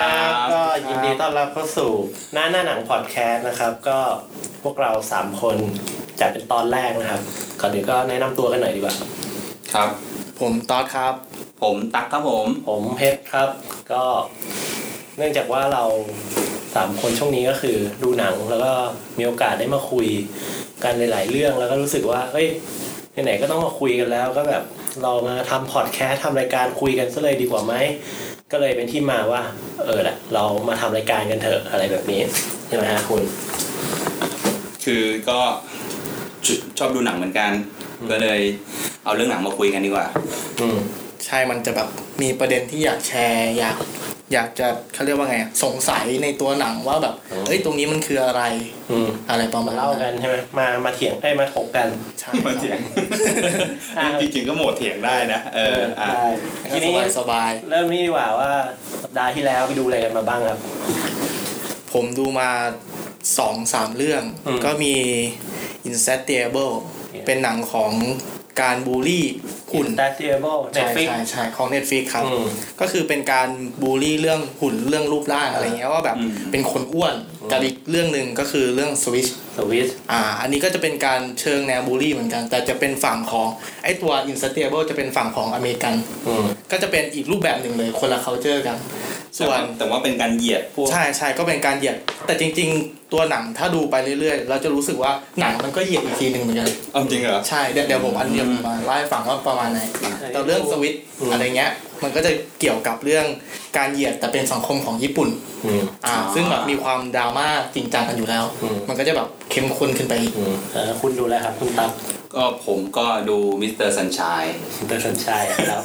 วัสดีครับ ก็ยินดีต้อนรับเข้าสู่หน้าหน้าหนังพอดแคสต์นะครับ ก็พวกเราสามคนจัดเป็นตอนแรกนะครับก่อนอื่นก็แนะนำตัวกันหน่อยดีกว่าครับ ผมตอดครับ ผมตั๊กครับผมผมเพชรครับ ก็เนื่องจากว่าเราสามคนช่วงนี้ก็คือดูหนังแล้วก็มีโอกาสได้มาคุยกันหลายๆเรื่องแล้วก็รู้สึกว่าเฮ้ยไหนๆก็ต้องมาคุยกันแล้วก็แบบเรามาทำพอดแคสต์ทำรายการคุยกันซะเลยดีกว่าไหม ก็เลยเป็นที่มาว่า เออแหละเรามาทำรายการกันเถอะอะไรแบบนี้ใช่ไหมฮะคุณ คือก็ชชอบดูหนังเหมือนกัน ก็เลยเอาเรื่องหนังมาคุยกันดีกว่า อืมใช่มันจะแบบมีประเด็นที่อยากแชร์อยาก อยากจะเขาเรียกว่าไงอะสงสัยในตัวหนังว่าแบบเอ้ยตรงนี้มันคืออะไรอืมอะไรประมามาณเล่ากันใช่ไหมมามาเถียงได้ยมาถกกันใช่มาเถียงอะจริงๆก็โหมดเถียงได้นะเอออะได้ทีนี้สบายสบายเริ่มนี่ดีกว่าว่าสัปดาห์ที่แล้วไปดูอะไรกันมาบ้างครับๆผมดูมาสองสามเรื่องอืมก็มี Insatiable เป็นหนังของ การบูลลี่หุ่น d a t i a b l e ใช่ Netflix ใช่ใช่ของ Netflix ครับ อืม ก็คือเป็นการบูลลี่เรื่องหุ่นเรื่องรูปร่างอะไรเงี้ยว่าแบบเป็นคนอ้วนกับอีกเรื่องหนึ่งก็คือเรื่อง Switch สวิสอ่า อันนี้ก็จะเป็นการเชิงแนวบูลลี่เหมือนกัน แต่จะเป็นฝั่งของไอ้ตัว Instable จะเป็นฝั่งของอเมริกันอืมก็จะเป็นอีกรูปแบบหนึ่งเลยคนละ culture กัน ส่วนแต่ว่าเป็นการเหยียดพวกใช่ใช่ก็เป็นการเหยียด แต่จริง ๆ ตัวหนังถ้าดูไปเรื่อยๆ เราจะรู้สึกว่าหนังมันก็เหยียดอีกทีหนึ่งเหมือนกันเอาจริงเหรอใช่เดี๋ยวเดี๋ยวผมอันเดียวมาไล่าให้ฟังว่าประมาณไหนแต่เรื่องสวิตอะไรเงี้ยมันก็จะเกี่ยวกับเรื่องการเหยียดแต่เป็นสังคมของญี่ปุ่นอืมอ่า ซึ่งแบบมีความดราม่าจริงจังกันอยู่แล้วอืมมันก็จะแบบเข้มข้นขึ้นไปอีกอืมแล้วคุณดูอะไรครับคุณตั๊ก ก็ผมก็ดู Mr. Sunshine คุณตั๊ก Sunshine แล้ว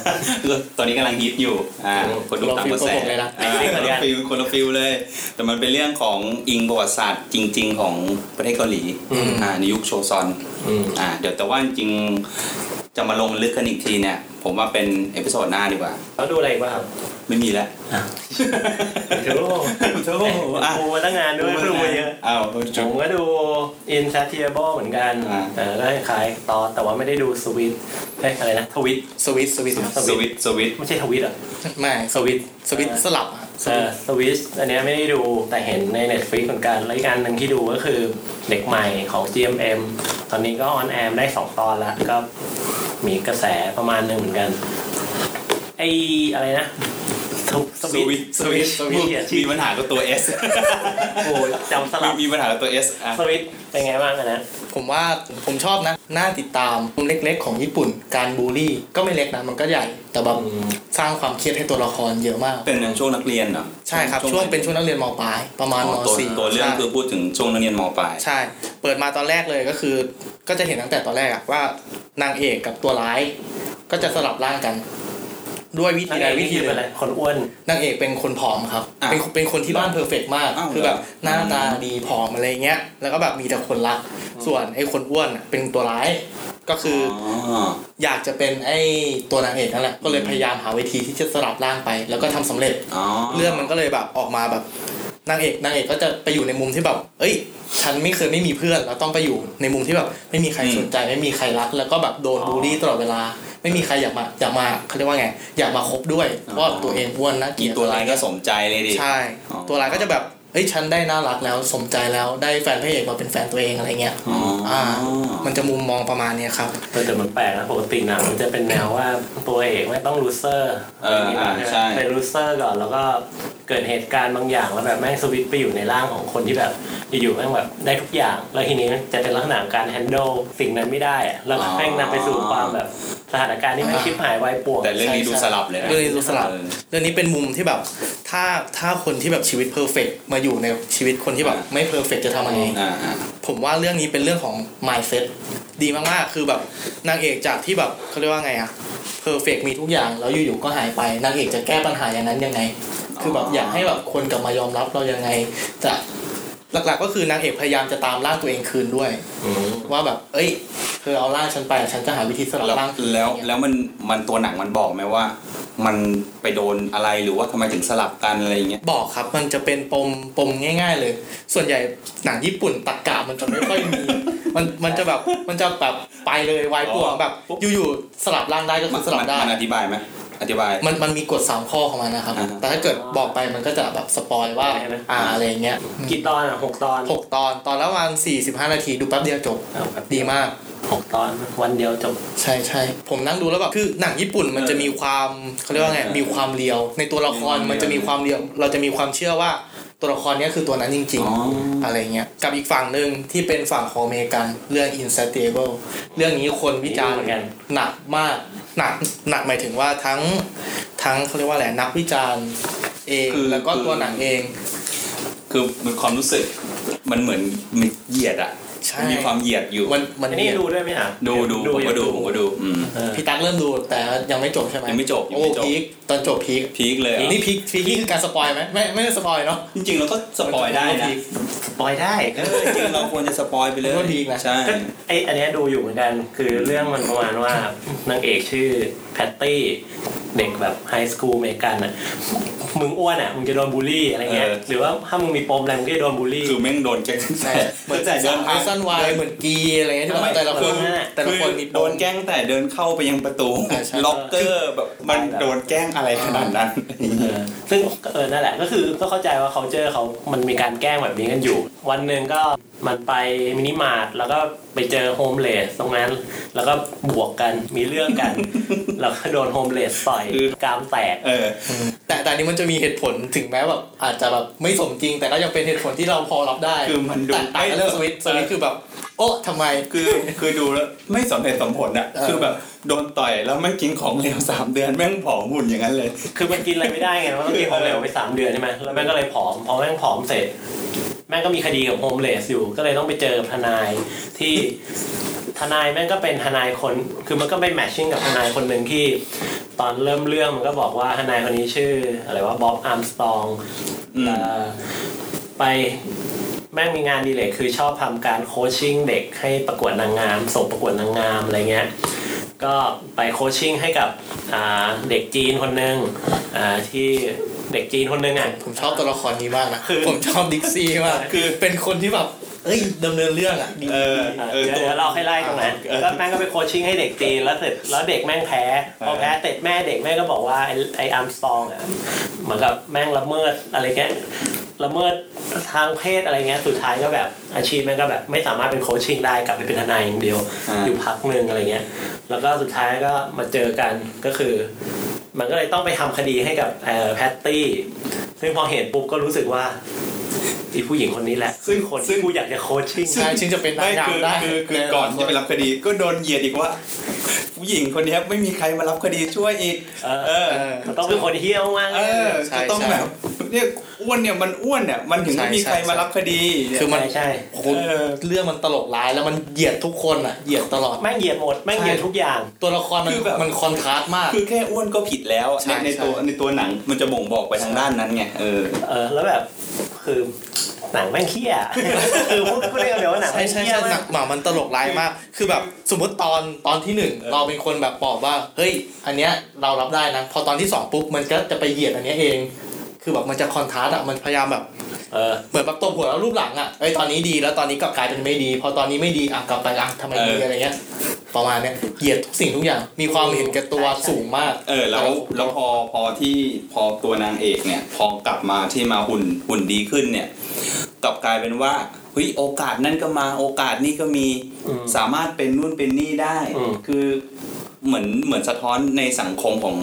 ตอนนี้กำลังฮิตอยู่อ่าคนดูตามกระแสคนละฟิลกับผมเลยนะอ่าคนละ feel คนละ feel เลย แต่มันเป็นเรื่องของอิงประวัติศาสตร์จริง ๆ ของประเทศเกาหลีอ่าในยุคโชซอนอืมอ่าเดี๋ยวแต่ว่าจริงๆจะมาลงลึกกันอีกทีเนี่ย ผมว่าเป็น episode หน้าดีกว่า แล้วดูอะไรอีกบ้างครับไม่มีแล้วโถ่โถ่ดูมาตั้งงานด้วยดูมาเยอะอ้าวผมก็ดู Insatiable เหมือนกันอ่าแต่ก็คล้ายๆตอนแต่ว่าไม่ได้ดูสวิตเฮ้ยอะไรนะ Twitch Switch Switch Switch Switch ไม่ใช่ Twitch อะไม่ Switch Switch สลับอะส เออสวิสอันนี้ไม่ได้ดูแต่เห็นใน Netflix เหมือนกันรายการหนึ่งที่ดูก็คือเด็กใหม่ของ GMM ตอนนี้ก็ออนแอร์ได้ 2 ตอนแล้วก็มีกระแสประมาณหนึ่งเหมือนกันไออะไรนะ สวิตสวิตสวิตเนี่ยชื่มีอปัญหากับตัว S โอ้ยจำสลับมีปัญหากับตัว S อะสวิตเป็นไงบ้างอันนะผมว่าผมชอบนะน่าติดตามเล็กๆ ของญี่ปุ่น การบูลลี่ก็ไม่เล็กนะมันก็ใหญ่ แต่แบบสร้างความเครียดให้ตัวละครเยอะมาก เป็นช่วงนักเรียนเหรอใช่ครับช่วงเป็นช่วงนักเรียนมปลายประมาณอ๋มอตัวสี่ตัวเรื่องใช่คือพูดถึงช่วงนักเรียนมปลายใช่ เปิดมาตอนแรกเลยก็คือ ก็จะเห็นตั้งแต่ตอนแรกอะว่านางเอกกับตัวร้าย ก็จะสลับร่างกัน ด้วยวิธีใดวิธีหเป็นึ่นงอะไรคนอ้วนนางเอกเป็นคนผอมครับอะเป็นเป็นคนที่บ้านเพอร์เฟกมากอ้าวคือแบบเหรอหน้าตาดีผอมอะไรเงี้ย แล้วก็แบบมีแต่คนรัก ส่วนไอ้คนอ้วนอะเป็นตัวร้ายก็คืออออยากจะเป็นไอ้ตัวนางเอกนั่นแหละก็เลยพยายามหาวิธีที่จะสลับร่างไป แล้วก็ทำสำเร็จอ๋อเรื่องมันก็เลยแบบออกมาแบบนางเอกนางเอกก็จะไปอยู่ในมุมที่แบบ เอ้ย ฉันไม่เคยไม่มีเพื่อน แล้วต้องไปอยู่ในมุมที่แบบ ไม่มีใครสนใจไม่มีใครรัก แล้วก็แบบโดนบูลลี่ตลอดเวลา ไม่มีใครอยากมาอยากมาเขาเรียกว่าไง อยากมาคบด้วยเพราะว่าตัวเองอ้วนน่าเกลีกิยนดตัวร้ายก็สมใจเลยดิใช่อ๋อตัวร้ายก็จะแบบเอ้ยฉันได้น่ารักแล้วสมใจแล้วได้แฟนพระเอกมาเป็นแฟนตัวเองอะไรเงี้ยอ๋ออ่อ่า มันจะมุมมองประมาณเนี้ยครับเออแต่มันแปลกนะปกติหนังมันจะเป็นแนวว่าตัวเอกไม่ต้องลูเซอร์เอออ่าใช่เป็น loser ก่อนแล้วก็เกิดเหตุการณ์บางอย่างแล้วแบบแม่งสวิตช์ไปอยู่ในร่างของคนที่แบบอยู่ๆแม่งแบบได้ทุกอย่าง แล้วทีนี้จะเป็นลักษณะของการ handle สิ่งนั้นไม่ได้อะแล้วแม่งนำไปสู่ความแบบ สถานการณ์ที่แม่งชิบหายวายป่วงแต่เรื่องนี้ดูสลับเลยนะเรื่องนี้ดูสลับเออเรื่องนี้เป็นมุมที่แบบ ถ้าถ้าคนที่แบบชีวิต perfect มาอยู่ในชีวิตคนที่แบบอ่าไม่ perfect จะทำยังไงอ่าอ่าผมว่าเรื่องนี้เป็นเรื่องของ mindset ดีมากๆ คือแบบนางเอกจากที่แบบเขาเรียกว่าไงอะเพอร์เฟกมีทุกอย่างแล้วอยู่ๆก็หายไปนางเอกจะแก้ปัญหาอย่างนั้นยังไง คือแบบอยากให้แบบคนกลับมายอมรับเรายังไง จะ หลักๆก็คือนางเอกพยายามจะตามร่างตัวเองคืนด้วยอืมว่าแบบ เอ้ยเธอเอาร่างฉันไปฉันจะหาวิธีสลับแล้วร่างคืนแล้วแล้วมันมันตัวหนังมันบอกไหมว่า มันไปโดนอะไรหรือว่าทำไมถึงสลับกันอะไรอย่างเงี้ยบอกครับมันจะเป็นปมปมง่าย ๆ เลย ส่วนใหญ่หนังญี่ปุ่นตักกะมันจะไม่ค่อยมีมันมันจะแบบมันจะแบบไปเลยวายป่วงแบบ อยู่ๆสลับร่างได้ก็คืมันอสลับได้มันอธิบายไหม อธิบาย มันมันมีกฎสามข้อของมันนะครับ อ่าฮะแต่ถ้าเกิดบอกไปมันก็จะแบบสปอยว่าใช่ไหม อ่าอะไรเงี้ยกี่ตอนอะหกตอนหกตอนตอนละประมาณสี่สิบห้านาทีดูแป๊บเดียวจบเอาแบบดีมาก หกตอนวันเดียวจบ ใช่ใช่ผมนั่งดูแล้วแบบคือหนังญี่ปุ่นมันจะมีความเขาเรียกว่าไงมีความเรียว ในตัวละครมันจะมีความเรียว เราจะมีความเชื่อว่าตัวละครเนี้ยคือตัวนั้นจริง อ๋อๆ อะไรเงี้ยกับอีกฝั่งหนึ่งที่เป็นฝั่งของอเมริกันเรื่อง Insatiable เรื่องนี้คนวิจารณ์เหมือนกัน หนักมาก หนักหนักหมายถึงว่าทั้งทั้งเขาเรียกว่าอะไรนักวิจารณ์เองคือแล้วก็คือ ตัวหนังเอง คือมันความรู้สึกมันเหมือนมันเหยียดอะ ใช่ มันมีความเหยียดอยู่ มันมันอันนี้ดูด้วยไหมอะดูดูผมก็ดูผมก็ดูอืม เออ พี่ตั๊กเริ่มดูแต่ยังไม่จบใช่ไหมยังไม่จบยังโอ้ไม่จบ พีคตอนจบ peak peak เลยอะนี่ peak peak นี่คือการ spoil ไหมไม่ไม่ได้ spoil เนาะจริงๆเราก็ spoil ได้นะปล่อยได้ เออจริงๆเราควรจะ spoil ไปเลยมันก็ peak นะ ใช่ก็ไออันเนี้ยดูอยู่เหมือนกัน คือเรื่องมันประมาณว่านางเอกชื่อ Patty เด็กแบบ high school อเมริกันอะมึงอ้วนอะมึงจะโดนบูลลี่อะไรเงี้ยหรือว่าถ้ามึงมีปมอะไรมึงก็จะโดนบูลลี่ คือแม่งโดนแกล้งใช่เหมือนแต่เดินไอ Thirteen Reasons Why เหมือนกีอะไรเงี้ยที่แบบไม่แต่ละคนคือแต่ละคนมีโดนแกล้งแต่เดินเข้าไปยังประตูใช่ใช่ล็อกเกอร์แบบมันโดนแกล้งอะไรขนาดนั้นเออซึ่งเออนั่นแหละก็คือก็เข้าใจว่าเขาเจอเขามันมีการแกล้งแบบนี้กันอยู่ วันหนึ่งก็ มันไปมินิมาร์ทแล้วก็ไปเจอ homeless ตรงนั้น แล้วก็บวกกันมีเรื่องกัน แล้วก็โดน homeless ต่อยคือกรามแตกเออ แต่แต่อันนี้มันจะมีเหตุผลถึงแม้แบบอาจจะแบบไม่สมจริง แต่ก็ยังเป็นเหตุผลที่เราพอรับได้คือมันดูแต่ต่างกับเรื่อง Switch Switch คือแบบ โอ้ทำไมคือคือดูแล้วไม่สมเหตุสมผลอะเออคือแบบโดนต่อยแล้วแม่งกินของเหลวสามเดือนแม่งผอมหุ่นอย่างนั้นเลย คือมันกินอะไรไม่ได้ไงมันต้องกินของเหลวไปสามเดือนใช่ไหมแล้วแม่งก็เลยผอมพอแม่งผอมเสร็จ แม่งก็มีคดีกับ homeless อยู่ ก็เลยต้องไปเจอทนายที่ทนายแม่งก็เป็นทนายคน คือมันก็ไป matching กับทนายคนหนึ่งที่ ตอนเริ่มเรื่องมันก็บอกว่าทนายคนนี้ชื่ออะไรว่า Bob Armstrong อืมไปแม่งมีงานดีเลยคือชอบทำการ coaching เด็กให้ประกวดนางงาม ส่งประกวดนางงามอะไรเงี้ยก็ไป coaching ให้กับอ่าเด็กจีนคนหนึ่งอ่าที่ เด็กจีนคนหนึ่งอะผมชอบตัวละครนี้มากนะคือผมชอบ Dixie มากคือเป็นคนที่แบบเอ้ยดำเนินเรื่องอะดีเอออะเออเดี๋ยวตัวเดี๋ยวเราให้ไล่ตรงนั้นเออแล้วแม่งก็ไป coaching ให้เด็กจีนแล้วเสร็จแล้วเด็กแม่งแพ้พอแพ้เสร็จแม่เด็กแม่งก็บอกว่าไอ้ไอ้ Armstrong อะเหมือนกับแม่งละเมิดอะไรเงี้ยละเมิดทางเพศอะไรเงี้ยสุดท้ายก็แบบอาชีพแม่งก็แบบไม่สามารถเป็น coaching ได้กลับไปเป็นทนายอย่างเดียวอ่าอยู่พักหนึ่งอะไรเงี้ยแล้วก็สุดท้ายก็มาเจอกันก็คือ มันก็เลยต้องไปทำคดีให้กับแพตตี้ซึ่งพอเห็นปุ๊บก็รู้สึกว่า อีผู้หญิงคนนี้แหละ ซึ่งคนซึ่ที่งกูอยากจะโคชชิ่งใช่ชิงจะเป็นนางไม่งาคืมอได้คือคือก่อนที่ไปรับคดีก็โดนเหยียดอีกว่า ผู้หญิงคนนี้ไม่มีใครมารับคดีช่วยอีก เออเออเออมันต้องเป็นคนเฮี้ยวมากเออใช่จะต้องใช่แบบเนี่ยอ้วนเนี่ยมันอ้วนเนี่ยมันถึงไม่มีใช่ใครใช่มารับคดีคือมันใช่ใช่โอ้โหเออเรื่องมันตลกร้ายแล้วมันเหยียดทุกคนอะเหยียดตลอดแม่งเหยียดหมดแม่งเหยียดทุกอย่าง ตัวละครมันคือแบบมันคอนทราสต์มาก คือแค่อ้วนก็ผิดแล้วใช่ในในใช่ตัวในตัวหนังมันจะบ่งบอกไปทางด้านนั้นไงเออเออแล้วแบบ คือหนังแม่งเฮี้ยคือพูดพูดได้คำเดียวว่าหนังใช่แม่งใช่เฮี้ยใช่หนัมากกหมามันตลกร้ายมาก คือแบบสมมติตอนตอนที่หนึ่งเราเป็นคนแบบบอกว่า เฮ้ย อันเนี้ยเรารับได้นะ พอตอนที่สองปุ๊บมันก็จะไปเหยียดอันเนี้ยเอง คือแบบมันจะคอนทราสต์อะ มันพยายามแบบ เออเหมือนแบบตบหัวแล้วรูปหลังอะเอ้ยตอนนี้ดีแล้วตอนนี้ก็กลายเป็นไม่ดี พอตอนนี้ไม่ดีอะกลับไปอะทำไมดีเออออะไรเงี้ยประมาณเนี้ยเหยียดทุกสิ่งทุกอย่างมีความเห็นแก่ตัวใช่ใช่สูงมาก เออแล้วแล้วพอพอที่พอตัวนางเอกเนี่ยพอกลับมาที่มาหุ่นหุ่นดีขึ้นเนี่ยกลับกลายเป็นว่าเฮ้ยโอกาสนั่นก็มาโอกาสนี่ก็มีอืมสามารถเป็นนู่นเป็นนี่ได้อืมคือเหมือนเหมือนสะท้อนในสังคมของ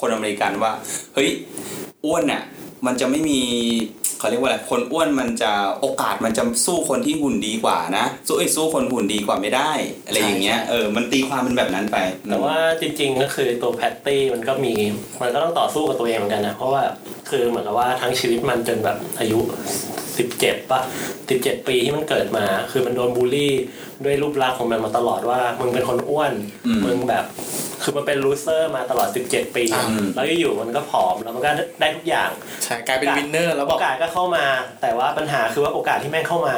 คนอเมริกันว่า เฮ้ยอ้วนเนี่ยมันจะไม่มี เขาเรียกว่าอะไรคนอ้วนมันจะโอกาสมันจะสู้คนที่หุ่นดีกว่านะสู้เอ้ยสู้คนหุ่นดีกว่าไม่ได้อะไรอย่างเงี้ยเออมันตีความเป็นแบบนั้นไป แต่ว่าจริง ๆ ก็คือตัว Patty มันก็มีมันก็ต้องต่อสู้กับตัวเองเหมือนกันนะเพราะว่าคือเหมือนกับว่าทั้งชีวิตมันจนแบบอายุสิบเจ็ดป่ะสิบเจ็ดปีที่มันเกิดมา คือมันโดนบูลลี่ด้วยรูปลักษณ์ของมันมาตลอดว่ามึงเป็นคนอ้วนอืมมึงแบบ คือมันเป็น loser มาตลอด 17 ปีอ่าแล้วอยู่ๆมันก็ผอมแล้วมันก็ได้ทุกอย่างใช่กลายเป็น winner แล้วโอกาสก็เข้ามา แต่ว่าปัญหาคือว่าโอกาสที่แม่งเข้ามา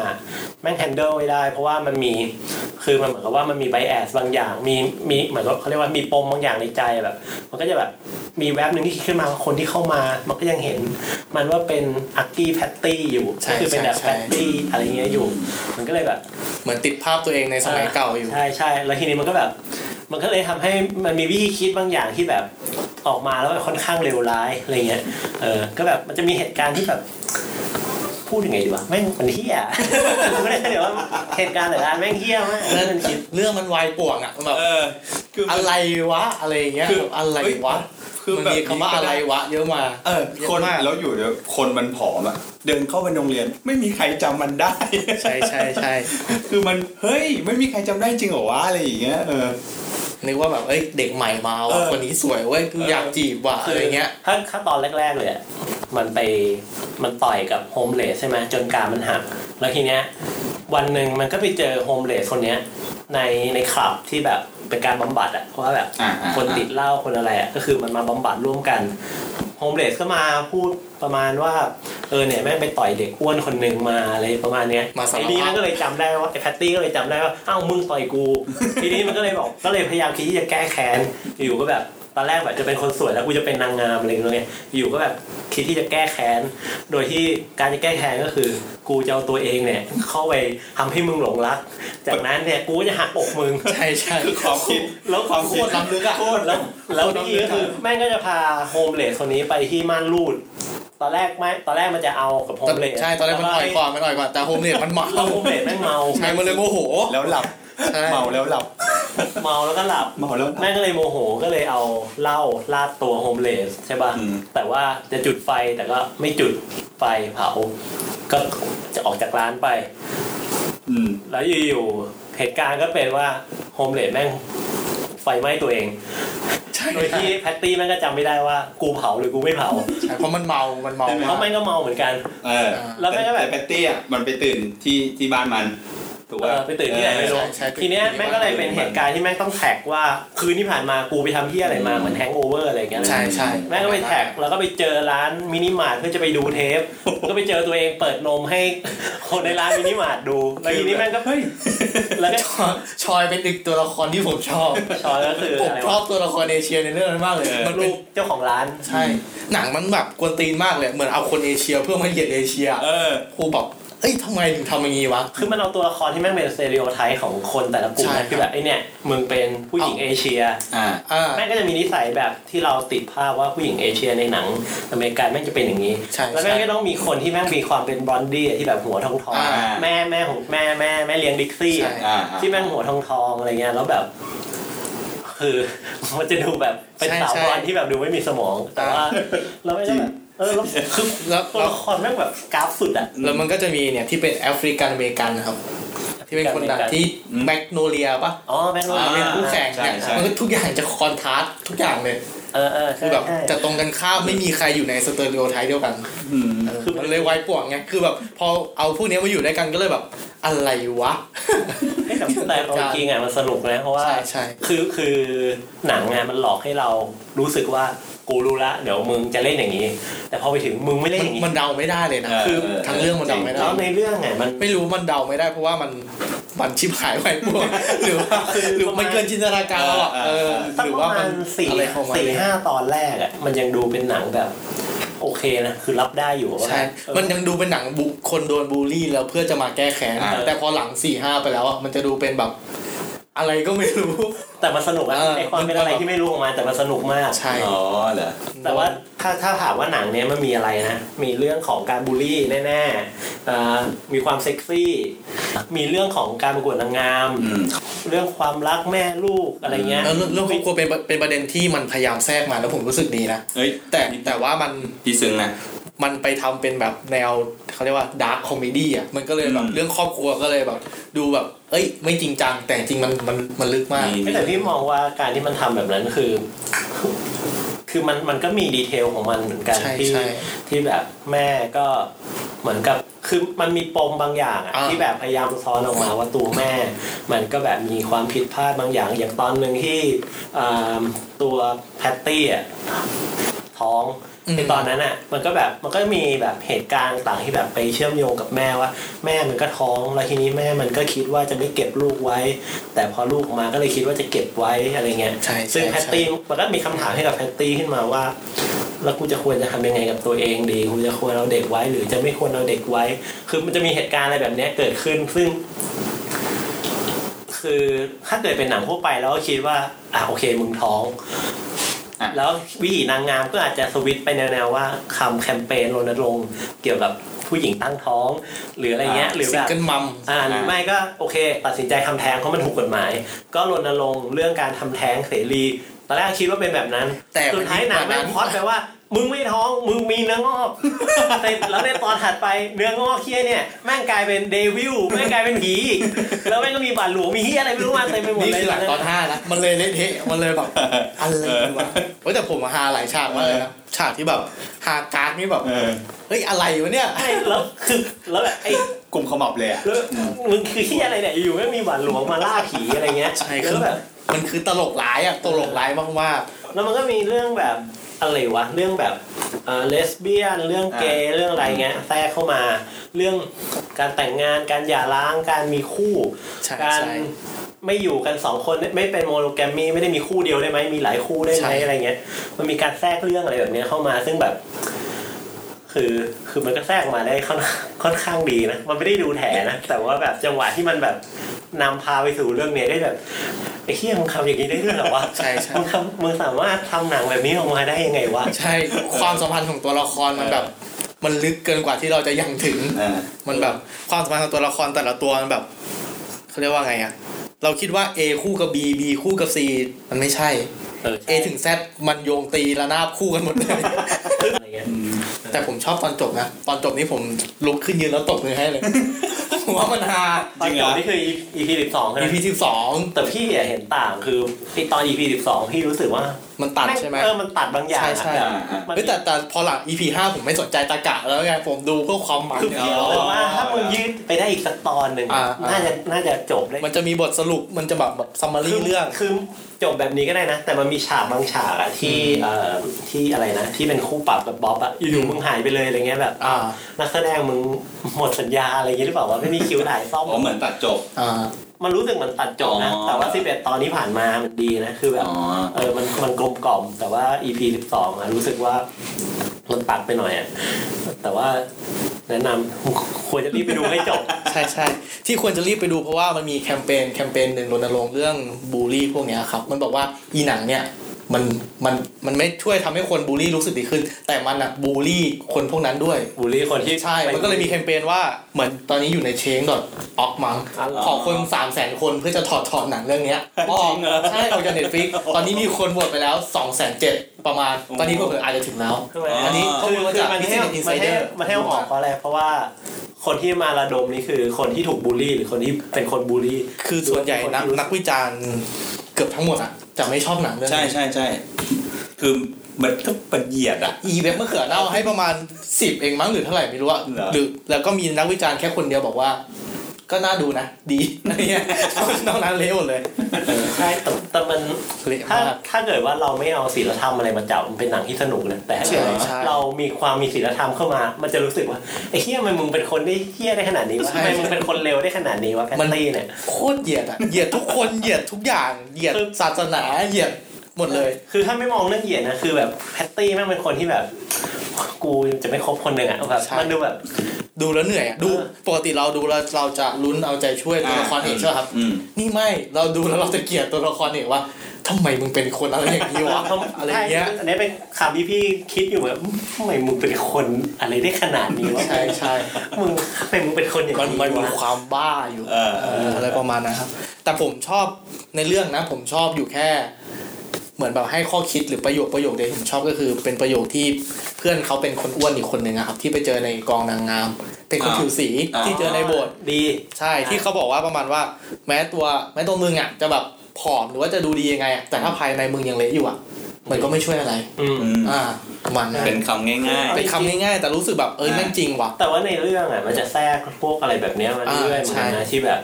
แม่ง handle ไม่ได้ เพราะว่ามันมีคือมันเหมือนกับว่ามันมี bias บางอย่าง มีมีเหมือนกับเขาเรียกว่ามีปมบางอย่างในใจแบบ มันก็จะแบบมีแวบหนึ่งที่คิดขึ้นมาว่าคนที่เข้ามา มันก็ยังเห็น มันว่าเป็น ugly Patty อยู่ใช่ก็คือเป็นแบบใช่ Patty อะไรเงี้ยอยู่ มันก็เลยแบบ เหมือนติดภาพตัวเองในสมัยเก่าอยู่ ใช่ใช่แล้วทีนี้มันก็แบบ มันก็เลยทำให้มันมีวิธีคิดบางอย่างที่แบบออกมาแล้วค่อนข้างเลวร้ายอะไรเงี้ยเออก็แบบมันจะมีเหตุการณ์ที่แบบ พูดยังไงดีวะแม่งมันเฮี้ยไม่ได้เดี๋ยวว่าเหตุการณ์แต่ละอันแม่งเฮี้ยมากเรื่นั่องนคิดเรื่องมันวายป่วงอะมันแบบเออคือมันอะไรวะอะไรอย่างเงี้ยคืออะไรวะคือมันแบบมีคำว่าอะไรวะ เยอะมา เออเยอะคนมากแล้วอยู่เดี๋ยวคนมันผอมอะเดินเข้าไปโรงเรียน ไม่มีใครจำมันได้ ใช่ใช่ใช่คือมันเฮ้ยไม่มีใครจำได้จริงเหรอวะอะไรอย่างเงี้ยเออนึกว่าแบบเอ้ยเด็กใหม่มาเอว่ะอคนนี้สวยเว้ยคือเออออยากจีบว่ะอะไรเงี้ยถ้าถ้าตอนแรกๆเลยอะ มันไปมันต่อยกับ homeless ใช่ไหมจนกรามมันหัก แล้วทีเนี้ยวันหนึ่งมันก็ไปเจอ homeless คนเนี้ยในในคลับที่แบบเป็นการบำบัดอะเพราะว่าแบบอ่าอ่าคนติดเหล้าคนอะไรอะก็คือมันมาบำบัดร่วมกันhomeless ก็มาพูดประมาณว่าเออเนี่ยแม่งไปต่อยเด็กอ้วนคนหนึ่งมาอะไรประมาณเนี้ยมาสารภาพไอ้นี่มันก็เลยจำได้ว่าไอ้แพตตี้ก็เลยจำได้ว่าอ้าวมึงต่อยกู ทีนี้มันก็เลยบอกก็เลยพยายามคิดที่จะแก้แค้นอยู่ก็แบบ ตอนแรกแบบจะเป็นคนสวยแล้วกูจะเป็นนางงามอะไรอย่างเงี้ยอยู่ก็แบบคิดที่จะแก้แค้น โดยที่การจะแก้แค้นก็คือ กูจะเอาตัวเองเนี่ย เข้าไปทำให้มึงหลงรัก จากนั้นเนี่ยกูก็จะหักอกมึงใช่ใช่คือความคิดแล้วความคิดโคตรล้ำลึกอะโคตรแล้วแล้วโคตรนี่ก็คือแม่งก็จะพา homeless คนนี้ไปที่ม่านรูดตอนแรกไม่ตอนแรกมันจะเอากับ homeless ใช่ตอนแรกมันอ่อยกว่ามันอ่อยกว่าแต่ homeless มันเมาแล้ว homeless แม่งเมาใช่มันเลยโมโห แล้วหลับ ใช่ เมาแล้วหลับ เมาแล้วก็หลับ เมาแล้วหลับ แม่ก็เลยโมโหก็เลยเอาเหล้าราดตัว homeless ใช่ป่ะ อืม แต่ว่าจะจุดไฟแต่ก็ไม่จุดไฟเผา ก็จะออกจากร้านไป อืมแล้วอยู่ๆเหตุการณ์ก็เป็นว่า homeless แม่งไฟไหม้ตัวเอง ใช่โดยที่แพตตี้แม่งก็จำไม่ได้ว่ากูเผาหรือกูไม่เผาใช่เพราะมันเมา มันเมา เพราะแม่งก็เมาเหมือนกัน เออแล้วแม่งก็แบบแต่แพตตี้อะมันไปตื่นที่ที่บ้านมัน ถูกเอป่ะอไปตื่นที่ไหนไม่รู้ใช่ใช่ ทีเนี้ยแม่งก็เลยเป็นเหตุการณ์ที่แม่งต้อง track ว่าคืนที่ผ่านมากูไปทำที่อะไรมาเหมือน hangover อะไรอย่างเงี้ย ใช่ใช่แม่งก็ไป track แล้วก็ไปเจอร้านมินิมาร์ทเพื่อจะไปดูเทป ก็ไปเจอตัวเองเปิดนมให้คนในร้านมินิมาร์ทดู แล้วทีนี้แม่งก็เฮ้ยแล้วก็ชอยเป็นอีกตัวละครที่ผมชอบ ชอยก็คือผมชอบอะไรชอวะบตัวละครเอเชียในเรื่องนั้นมากเลย มันเป็นลูกเจ้าของร้าน ใช่ หนังมันแบบกวนตีนมากเลย เหมือนเอาคนเอเชียเพื่อมาเหยียดเอเชียเออคือแบบ เอ้ยทำไมถึงทำอย่างนี้วะ คือมันเอาตัวละครที่แม่งเป็น stereotype ของคนแต่ละกลุ่มใช่นะคือแบบไอเนี่ยมึงเป็นผู้หญิงเอเชีย อ่า อ่า แม่งก็จะมีนิสัยแบบที่เราติดภาพว่าผู้หญิงเอเชียในหนังอเมริกันแม่งจะเป็นอย่างนี้ ใช่แล้วแม่งใช่ก็ต้องมีคนที่แม่งมีความเป็น blondie อะที่แบบหัวทองทองๆอ่า แม่แม่ของแม่แม่แม่เลี้ยงดิกซี่ใช่อะอ่า ที่แม่งหัวทองทองๆอะไรเงี้ยแล้วแบบ คือ มันจะดูแบบเป็นใช่สาวใช่บอลที่แบบดูไม่มีสมอง แต่ว่าเราไม่ได้แบบ เออแล้วคือแล้วตัวละครแม่งแบบ craft สุดอะแล้วมันก็จะมีเนี่ยที่เป็นแอฟริกันอเมริกันนะครับที่เป็นคนดังที่แมกโนเลียปะอ๋อแม่งอ่าเป็นคู่แข่งเนี่ยใช่ใช่มันก็ทุกอย่างจะ contrast ทุกอย่างเลยเออเออคือแบบใช่จะตรงกันข้ามไม่มีใครอยู่ใน stereotype เดียวกันอืมเออมันเลยไวป่วงไงคือแบบพอเอาพวกนี้มาอยู่ด้วยกันก็เลยแบบอะไรวะเฮ้ยแต่แต่เอาจริงๆอะมันสนุกนะเพราะว่าใช่ใช่คือคือหนังอะมันหลอกให้เรารู้สึกว่า กูรู้ละเดี๋ยวมึงจะเล่นอย่างนี้ แต่พอไปถึงมึงไม่เล่นมันอย่างนี้มันเดาไม่ได้เลยนะเออคือเออทั้งเรื่องมันเดาไม่ได้แล้วในเรื่องอะมันไม่รู้มันเดาไม่ได้ เพราะว่ามันมันชิบหายไวป่วงหรือว่าหรือมันเกินจินตนาการเราอะเออสักหรือปว่าระมัมานณสี่อะไรเข้ามาสี่ห้าตอนแรกอะมันยังดูเป็นหนังแบบโอเคนะคือรับได้อยู่ว่าใช่เออมันยังดูเป็นหนังบุคนโดนบูลลี่แล้วเพื่อจะมาแก้แค้นอ่าแต่พอหลังสี่ห้าไปแล้วอะมันจะดูเป็นแบบ อะไรก็ไม่รู้ แต่มันสนุกอะเออไอความเป็นอะไรที่ไม่รู้ออกมาแต่มันสนุกมาก ใช่ อ๋อเหรอแต่ว่าถ้าถ้าถามว่าหนังเนี้ยมันมีอะไรนะ มีเรื่องของการบูลลี่แน่ๆอ่ามีความเซ็กซี่ มีเรื่องของการประกวดนางงาม อืมเรื่องความรักแม่ลูกอะไรเงี้ยแล้วเรื่องเรื่องครอบครัวเป็นเป็นประเด็นที่มันพยายามแทรกมาแล้วผมรู้สึกดีนะ เฮ้ยแต่แต่ว่ามันพี่ซึ้งนะ มันไปทำเป็นแบบแนวเขาเรียกว่า dark comedy อะมันก็เลยแบบอืมเรื่องครอบครัวก็เลยแบบดูแบบ เอ้ย ไม่จริงจัง แต่จริงมันมันมันลึกมากมีไม่แต่พี่มองว่าการที่มันทำแบบนั้นคือ คือมันมันก็มี detail ของมันเหมือนกันใช่ที่ใช่ที่แบบแม่ก็เหมือนกับคือมันมีปมบางอย่างอะอ่าที่แบบพยายามสะท้อนออกมาว่าตัวแม่ มันก็แบบมีความผิดพลาดบางอย่าง อย่างตอนหนึ่งที่อ่าตัวแพตตี้อะท้องอืม ในตอนนั้นอะมันก็แบบมันก็มีแบบเหตุการณ์ต่างที่แบบไปเชื่อมโยงกับแม่ว่า แม่มันก็ท้องแล้วทีนี้แม่มันก็คิดว่าจะไม่เก็บลูกไว้ แต่พอลูกมาก็เลยคิดว่าจะเก็บไว้อะไรเงี้ยใช่ใช่ซึ่งแพตตี้มันก็มีคำถามให้กับแพตตี้ขึ้นมาว่าแล้วกูจะควรจะทำยังไงกับตัวเองดีกูจะควรเอาเด็กไว้ หรือจะไม่ควรเอาเด็กไว้ คือมันจะมีเหตุการณ์อะไรแบบเนี้ยเกิดขึ้นซึ่งคือถ้าเกิดเป็นหนังทั่วไปแล้วก็คิดว่าอะโอเคมึงท้องอะ แล้ววิถีนางงามก็อาจจะสวิตช์ไปแนวๆว่าคำแคมเปญรณรงค์เกี่ยวกับผู้หญิงตั้งท้อง หรืออะไรเงี้ยหรือซิแบงบเกิลมัมอ่าหรือไม่ก็โอเค ตัดสินใจทำแท้งเพราะมันถูกกฎหมาย ก็รณรงค์เรื่องการทำแท้งเสรีตอนแรกคิดว่าเป็นแบบนั้น แต่สุดท้ายหนังมันยิ่แม่งงกว่านั้นพล็อดไปว่า มึงไม่ท้องมึงมีเนื้องอกแต่แล้วในตอนถัดไปเนื้องอกเฮียเนี่ยแม่งกลายเป็นเดวิลแม่งกลายเป็นผีอีกแล้วแม่งก็มีบาดหลวงมีเฮียอะไรไม่รู้มาเต็มไปหมดนี่เลยคือหลังตอนห้านะมันเลยเละเทะมันเลยแบบอะไรวะเฮ้ยแต่ผมมาฮาหลายฉากมากเลยนะฉากที่แบบฮาการ์ดนี่แบบเออเฮ้ยอะไรวะเนี่ยใช่แล้วคือแล้วแบบไอ้กลุ่มขมับเลยอะแล้วมึงคือเฮียอะไรเนี่ยอยู่ไม่งมีบาดหลวงมาล่าผีอะไรเงี้ยใช่แล้คือวแบบมันคือตลกร้ายอะตลกร้ายมากแล้วมันก็มีเรื่องแบบ อะไรวะเรื่องแบบเอ่อเลสเบี้ยน เรื่องเกย์เรื่องอะไรเงี้ยแทรกเข้ามา เรื่องการแต่งงานการหย่าร้างการมีคู่ๆใช่การใช่ไม่อยู่กันสองคนไม่เป็นโมโนแกรมมีไม่ได้มีคู่เดียวได้ไหมมีหลายคู่ได้ไหใช่มอะไรเงี้ย มันมีการแทรกเรื่องอะไรแบบเนี้ยเข้ามา ซึ่งแบบ คือคือมันก็แทรกมาได้ค่อนค่อนข้างดีนะมันไม่ได้ดูแถนะแต่ว่าแบบจังหวะที่มันแบบ นำพาไปสู่เรื่องเนี้ยได้แบบไอ้เฮียมึงทำอย่างนี้ได้ด้วยเหรอวะใช่ใช่ มึงทำมึงสามารถทำหนังแบบนี้ออกมาได้ยังไงวะ ใช่ความสัมพันธ์ของตัวละครมันแบบ มันลึกเกินกว่าที่เราจะยังถึง อ่ามันแบบความสัมพันธ์ของตัวละครแต่ละตัวมันแบบเขาเรียกว่าไงอะเราคิดว่า A คู่กับ B B คู่กับ C มันไม่ใช่ เออ A ถึง Z มันโยงตีระนาบคู่กันหมดเลย อะไรเงี้ย แต่ผมชอบตอนจบนะ ตอนจบนี่ผมลุกขึ้นยืนแล้วตบมือให้เลย ผมว่ามันฮาตอนจบนี่คือ EP สิบสองใช่ไหม EP ที่สองแต่พี่อะเห็นต่างคือไอตอน EP สิบสองพี่รู้สึกว่า มันตัดใช่ไหมเออมันตัดบางอย่างใช่ใช่อะอ่าอ่ามันเฮ้ยแต่แต่พอหลัง EP ห้าผมไม่สนใจตะกะแล้วไงผมดูเพื่อความมันคือพี่รู้สึกว่าถ้ามึงยืดไปได้อีกสักตอนหนึ่งอ่าน่าจะน่าจะจบได้มันจะมีบทสรุปมันจะแบบแบบซัมมารีเรื่องคือจบแบบนี้ก็ได้นะ แต่มันมีฉากบางฉากอะที่เอ่อที่อะไรนะที่เป็นคู่ปรับกับบ๊อบอะอยู่ๆมึงหายไปเลยอะไรเงี้ยแบบอ่านักแสดงมึงหมดสัญญาอะไรอย่างงี้หรือเปล่าวะไม่มีคิวถ่ายซ่อมอ๋อเหมือนตัดจบอ่ามันรู้สึกเหมันตัดจบนะอ๋อแต่ว่า 11 ตอนที่ผ่านมามันดีนะ คือแบบอ๋อเออมันมันกลมกล่อม แต่ว่า EP สิบสองอะรู้สึกว่ามันตัดไปหน่อยอะแต่ว่าแนะนำควรจะรีบไปดูให้จบ ใช่ใช่ที่ควรจะรีบไปดูเพราะว่ามันมีแคมเปญแคมเปญหนึ่งรณรงค์เรื่องบูลลี่พวกเนี้ยครับ มันบอกว่าอีหนังเนี่ย มันมันมันไม่ช่วยทำให้คนบูลลี่รู้สึกดีขึ้น แต่มันอะบูลลี่คนพวกนั้นด้วยบูลลี่คนที่ใช่ มันก็เลยมีแคมเปญว่าเหมือนตอนนี้อยู่ในเชงดอทออกมังอ๋อเหรอขอคน3 0 0 0 0 0 คนเพื่อจะถอดถอดหนังเรื่องเนี้ยออกจริงเหรอใช่ออกจากเน็ตฟิกตอนนี้มีคนโหวตไปแล้ว2 0 0 0 0ประมาณ ตอนนี้เผื่อๆอาจจะถึงแล้วใช่ไหมอันนี้ข้อคือมูลมาคือจากมันพิเศให้ษอินไซมันเดให้อร์มันให้เอาออกเพราะอะไรเพราะว่าคนที่มาระดมนี่คือคนที่ถูกบูลลี่ หรือคนที่เป็นคนบูลลี่ คือส่วนใหญ่นักนักวิจารณ์ เกือบทั้งหมดอะจะไม่ชอบหนังเรื่องใช่นี้ใช่ใช่คือมันก็เป็นเหยียดอะ อีเว็บมะเขือเน่าให้ประมาณสิบเองมั้งหรือเท่าไหร่ไม่รู้อะเหรอ หรือแล้วก็มีนักวิจารณ์แค่คนเดียวบอกว่า ก็น่าดูนะ ดีอะไรเงี้ยนอกนั้นเละหมดเลยใช่แต่แต่มันเละถ้ามากถ้าเกิดว่าเราไม่เอาศีลธรรมอะไรมาจับมันเป็นหนังที่สนุกนะแต่ถ้าเกิดใช่ใช่เรามีความมีศีลธรรมเข้ามา มันจะรู้สึกว่าไอ้เหี้ยทำไมมึงเป็นคนได้เหี้ยได้ขนาดนี้วะใช่ทำไมมึงเป็นคนเลวได้ขนาดนี้วะแพตตี้เนี่ยโคตรเหยียดอะเหยียดทุกคนเหยียดทุกอย่างเหยียดคือศาสนาเหยียดหมดเลย คือถ้าไม่มองเรื่องเหยียดนะคือแบบแพตตี้แม่งเป็นคนที่แบบ กูจะไม่คบคนหนึ่งอะแบบใช่มันดูแบบ ดูแล้วเหนื่อยอะดูเออปกติเราดูแล้วเราจะลุ้นเอาใจช่วยตัวละครเอกใช่ไหมครับอืมนี่ไม่เราดูแล้วเราจะเกลียดตัวละครเอกว่าทำไมมึงเป็นคนอะไรอย่างนี้วะทำอะไรเงี้ยใช่อันนี้เป็นคำที่พี่คิดอยู่แบบทำไมมึงเป็นคนอะไรได้ขนาดนี้วะใช่ใช่มึงทำไมมึงเป็นคนอย่างมันนี้มันมีวะความบ้าอยู่เออเอออะไรประมาณนั้นครับ แต่ผมชอบในเรื่องนะ ผมชอบอยู่แค่ เหมือนแบบให้ข้อคิดหรือประโยคประโยคเดียวที่ผมชอบก็คือ เป็นประโยคที่เพื่อนเขาเป็นคนอ้วนอีกคนหนึ่งอะครับ ที่ไปเจอในกองนางงาม เป็นคนอ่าผิวสีอ่าที่เจอในโบสถ์ดีใช่ที่เขาบอกว่าประมาณว่า แม้ตัวแม้ตัวมึงอะจะแบบผอมหรือว่าจะดูดียังไงอะแต่ถ้าภายในมึงยังเละอยู่อะ มันก็ไม่ช่วยอะไรอืมอืม อ่าประมาณนั้นเป็นคำง่ายเป็นคำง่ายๆ แต่รู้สึกแบบเอ้ยแม่งจริงว่ะ แต่ว่าในเรื่องอะมันจะแทรกพวกอะไรแบบเนี้ยมาเรื่อยๆเหมือนกันอ่าใช่นะที่แบบ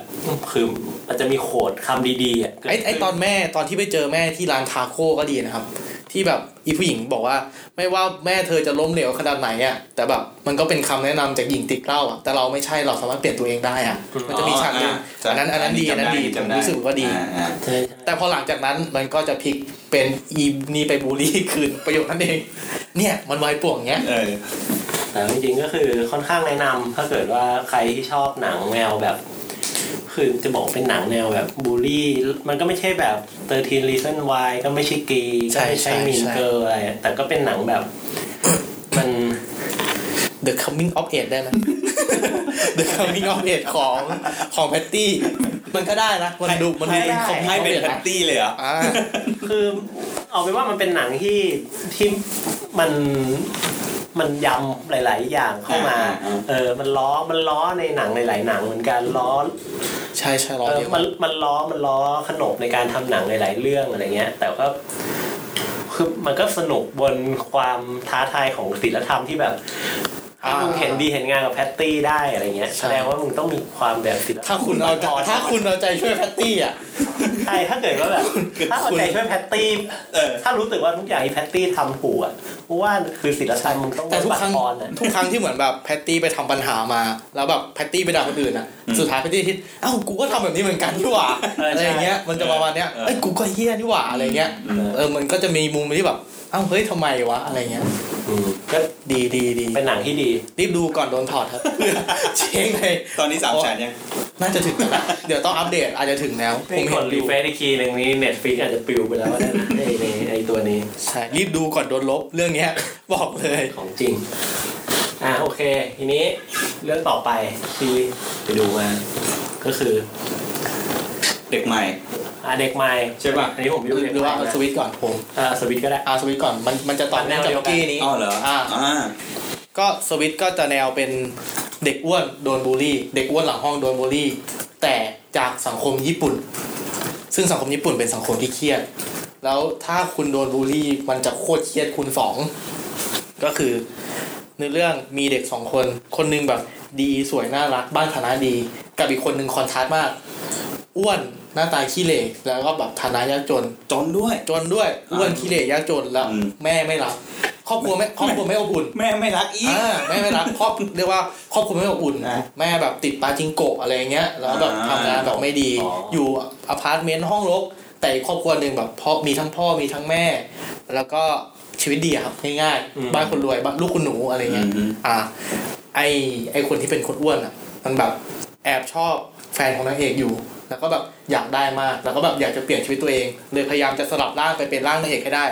คือมันจะมีโขดคำดีๆอะเกิดไอ้ไอ้ขึ้ตอนแม่ตอนที่ไปเจอแม่ที่ร้านทาโก้ก็ดีนะครับ ที่แบบอีผู้หญิงบอกว่า ไม่ว่าแม่เธอจะล้มเหลวขนาดไหนอะแต่แบบมันก็เป็นคำแนะนำจากหญิงติ๊กเล่าอะแต่เราไม่ใช่เราสามารถเปลี่ยนตัวเองได้อะๆมันจะมีฉากหนึงอ๋ออันนั้นอันนั้นดีอันนั้นดีผมจำได้รู้สึกว่าดีอ่าอ่าใช่แต่พอหลังจากนั้นมันก็จะพลิกเป็นอีนี่ไปบูลลี่คืนประโยคนั้นเอง เนี่ยมันวายป่วงเงี้ยเออแต่จริงๆก็คือค่อนข้างแนะนำถ้าเกิดว่าใครที่ชอบหนังแนวแบบ คือจะบอกเป็นหนังแนวแบบบูลลี่ มันก็ไม่ใช่แบบ13 Reason Why ก็ไม่ใช่กีก็ไม่ใช่มินเกอร์อะไรอะแต่ก็เป็นหนังแบบ มัน The Coming of Age ได้ไหม The Coming of Age ของของแพตตี้มันก็ได้นะมันดูมันดูเป็น Coming ให้ of เป็น Age แพตนะตี้เลยเหรออ่าคือเอาเป็นว่ามันเป็นหนังที่ที่มัน มันยำหลาย ๆ อย่างเข้ามาอ่าอ่าเออมันล้อมันล้อในหนังหลาย ๆ หนังเหมือนกันล้อใช่ใช่รอเออเดียวมันมันล้อมันล้อขนบในการทำหนังหลาย ๆ เรื่องอะไรเงี้ย แต่ก็คือมันก็สนุกบนความท้าทายของศีลธรรมที่แบบถ้า มึงเห็นดีเห็นงามกับแพตตี้ได้อะไรเงี้ยแสดงว่ามึงต้องมีความแบบศีลธรรมถ้าคุณเอาใจพถ้าคุณเอาใจช่วยแพตตี้อะใช่ถ้าเกิดว่าแบบถ้าเอาใจช่วยแพตตี้เออถ้ารู้สึกว่าทุกอย่างที่แพตตี้ทำถูกอะเพราะว่าคือศีลธรรมมึงต้องแต่ทุกบัตครั้งรพรอะทุกครั้งที่เหมือนแบบแพตตี้ไปทำปัญหามา แล้วแบบแพตตี้ไปด่าคนอื่นอะสุดท้ายแพตตี้คิดเอ้ากูก็ทำแบบนี้เหมือนกันนี่หว่าเออใช่อะไรอย่างเงี้ยมันจะประมาณเนี้ยเออเอ้ยกูก็เหี้ยนี่หว่าอะไรเงี้ยเออมันก็จะมีมุมที่แบบเอ้าเฮ้ยทำไมวะอะไรเงี้ยอืม ก็ดีดีดีเป็นหนังที่ดี รีบดูก่อนโดนถอดครับเจ๊งเลยตอนนี้สามแสนยัง น่าจะถึงแล้วนะเดี๋ยวต้องอัปเดตอาจจะถึงแล้วนี่กด refresh อีกทีหนึ่งนี้ Netflix อาจจะปลิวไปแล้วนะในในไอตัวนี้ใช่รีบดูก่อนโดนลบเรื่องเนี้ยบอกเลยของจริงอะโอเค ทีนี้เรื่องต่อไปที่ไปดูมาก็คือ เด็กใหม่ อะเด็กใหม่ใช่ป่ะอันนี้ผมดูเด็กหรือใหม่ว่าเอาสวิตช์ก่อนผมอ่าสวิตช์ก็ได้อาสวิตช์ก่อนมันมันจะต่อเนื่องจากเมื่อกี้นี้ อ๋อเหรออ่า อ่า ก็สวิตก็จะแนวเป็นเด็กอ้วนโดนบูลลี่ เด็กอ้วนหลังห้องโดนบูลลี่ แต่จากสังคมญี่ปุ่น ซึ่งสังคมญี่ปุ่นเป็นสังคมที่เครียด แล้วถ้าคุณโดนบูลลี่มันจะโคตรเครียดคูณสองก็คือในเรื่องมีเด็กสองคน คนหนึงแบบ ดีสวยน่ารักบ้านฐานะดี กับอีกคนหนึ่ง contrast มาก อ้วนหน้าตาขี้เหร่แล้วก็แบบฐานะยากจน จนด้วย จนด้วยอ้วนขี้เหร่ยากจนแล้วอืม แม่ไม่รักครอบครัวไม่ครอบครัวไม่อบอุ่น แม่ไม่รักอีก อ่าแม่ไม่รักครอบเรียกว่าครอบครัวไม่อบอุ่นอ่าแม่แบบติดปาจิงโกะอะไรเงี้ยแล้วแบบอ่าทำงานแบบไม่ดี อ๋ออ อยู่อพาร์ตเมนต์ห้องรก แต่อีกครอบครัวหนึ่งแบบพ่อมีทั้งพ่อมีทั้งแม่ แล้วก็ชีวิตดีอะครับง่ายอืม ๆบ้านคนรวยบ้านลูกคุณหนูอะไรเงี้ยอืมอ่า ไอไอคนที่เป็นคนอ้วนอะ มันแบบแอบชอบแฟนของนางเอกอยู่ แล้วก็แบบอยากได้มาก แล้วก็แบบอยากจะเปลี่ยนชีวิตตัวเอง เลยพยายามจะสลับร่างไปเป็นร่างนางเอกให้ได้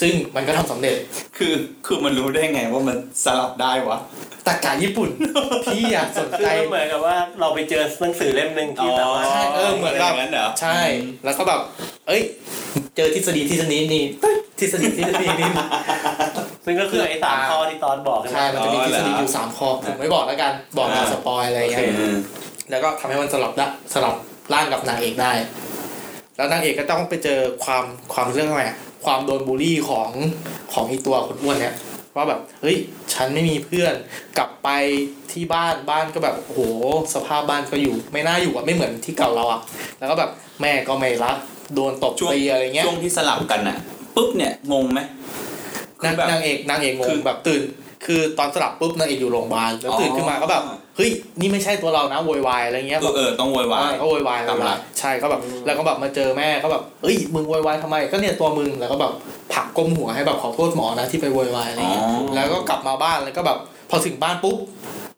ซึ่งมันก็ทำสำเร็จ คือคือมันรู้ได้ไงว่ามันสลับได้วะตากาญี่ปุ่นพี่อยากสนคือใจมันเหมือนกับว่าเราไปเจอหนังสือเล่มหนึ่งที่แบบว่าใช่เออเหมือนแบบย่างนั้นเหรอใช่ แล้วก็แบบ เอ้ย เจอทฤษฎีทฤษฎีนี่เอ้ยทฤษฎีทฤษฎีนี่ ซึ่งก็คือไอ้สามข้อที่ตอนบอกกันใช่มันจะมีทฤษฎีอยู่สามข้อผมไม่บอกแล้วกันบอกมาสปอยอะไรเงี้ยอืมแล้วก็ทำให้มันสลับได้สลับร่างกับนางเอกได้ แล้วนางเอกก็ต้องไปเจอความความเรื่องอะไรอะความโดนบูลลี่ของของอีตัวคนอ้วนเนี่ยว่าแบบเฮ้ยฉันไม่มีเพื่อน กลับไปที่บ้านบ้านก็แบบโอ้โหสภาพบ้านก็อยู่ ไม่น่าอยู่อะไม่เหมือนที่เก่าเราอะแล้วก็แบบแม่ก็ไม่รักโดนตบช่วงตีอะไรเงี้ยช่วงที่สลับกันอะปุ๊บเนี่ยงงไหม นางคือแบบนางเอกนางเอกงคืงอแบบตื่น คือตอนสลับปุ๊บนางเอกอยู่โรงพยาบาลแล้วอ๋อตื่นขึ้นมาก็แบบเฮ้ยนี่ไม่ใช่ตัวเรานะโวยวายอะไรเงี้ยเออเออต้องโวยวายอ่าก็โวยวายตามหลักใช่ก็แบบแล้วก็แบบมาเจอแม่ก็แบบเอ้ยมึงโวยวายทำไมก็เนี่ยตัวมึงแล้วก็แบบผลักก้มหัวให้แบบขอโทษหมอนะที่ไปโวยวายอะไรอ๋อเงี้ยแล้วก็กลับมาบ้านแล้วก็แบบพอถึงบ้านปุ๊บ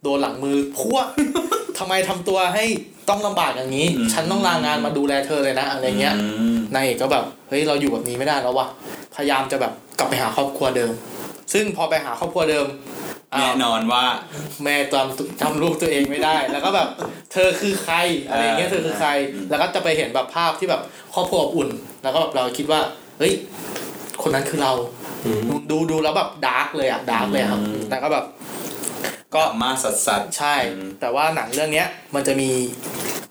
โดนหลังมือพัวทำไมทำตัวให้ต้องลำบากอย่างนี้อืมฉันต้องลางานมาดูแลเธอเลยนะอะไรเงี้ยอืม นายเอกก็แบบเฮ้ยเราอยู่แบบนี้ไม่ได้แล้ววะพยายามจะแบบกลับไปหาครอบครัวเดิม ซึ่งพอไปหาครอบครัวเดิมอ้าแน่วนอนว่า แม่จำจำลูกตัวเองไม่ได้ แล้วก็แบบ เธอคือใครอะไรเงี้ยเธอคือใครอืมแล้วก็จะไปเห็นแบบภาพที่แบบครอบครัวอบอุ่น แล้วก็แบบเราคิดว่าเฮ้ยคนนั้นคือเราอืมดูดูดูแล้วแบบ dark เลยอะ dark เลยอะครับแต่ก็แบบ ก็มาสัสสัสใช่อืมแต่ว่าหนังเรื่องเนี้ย มันจะมี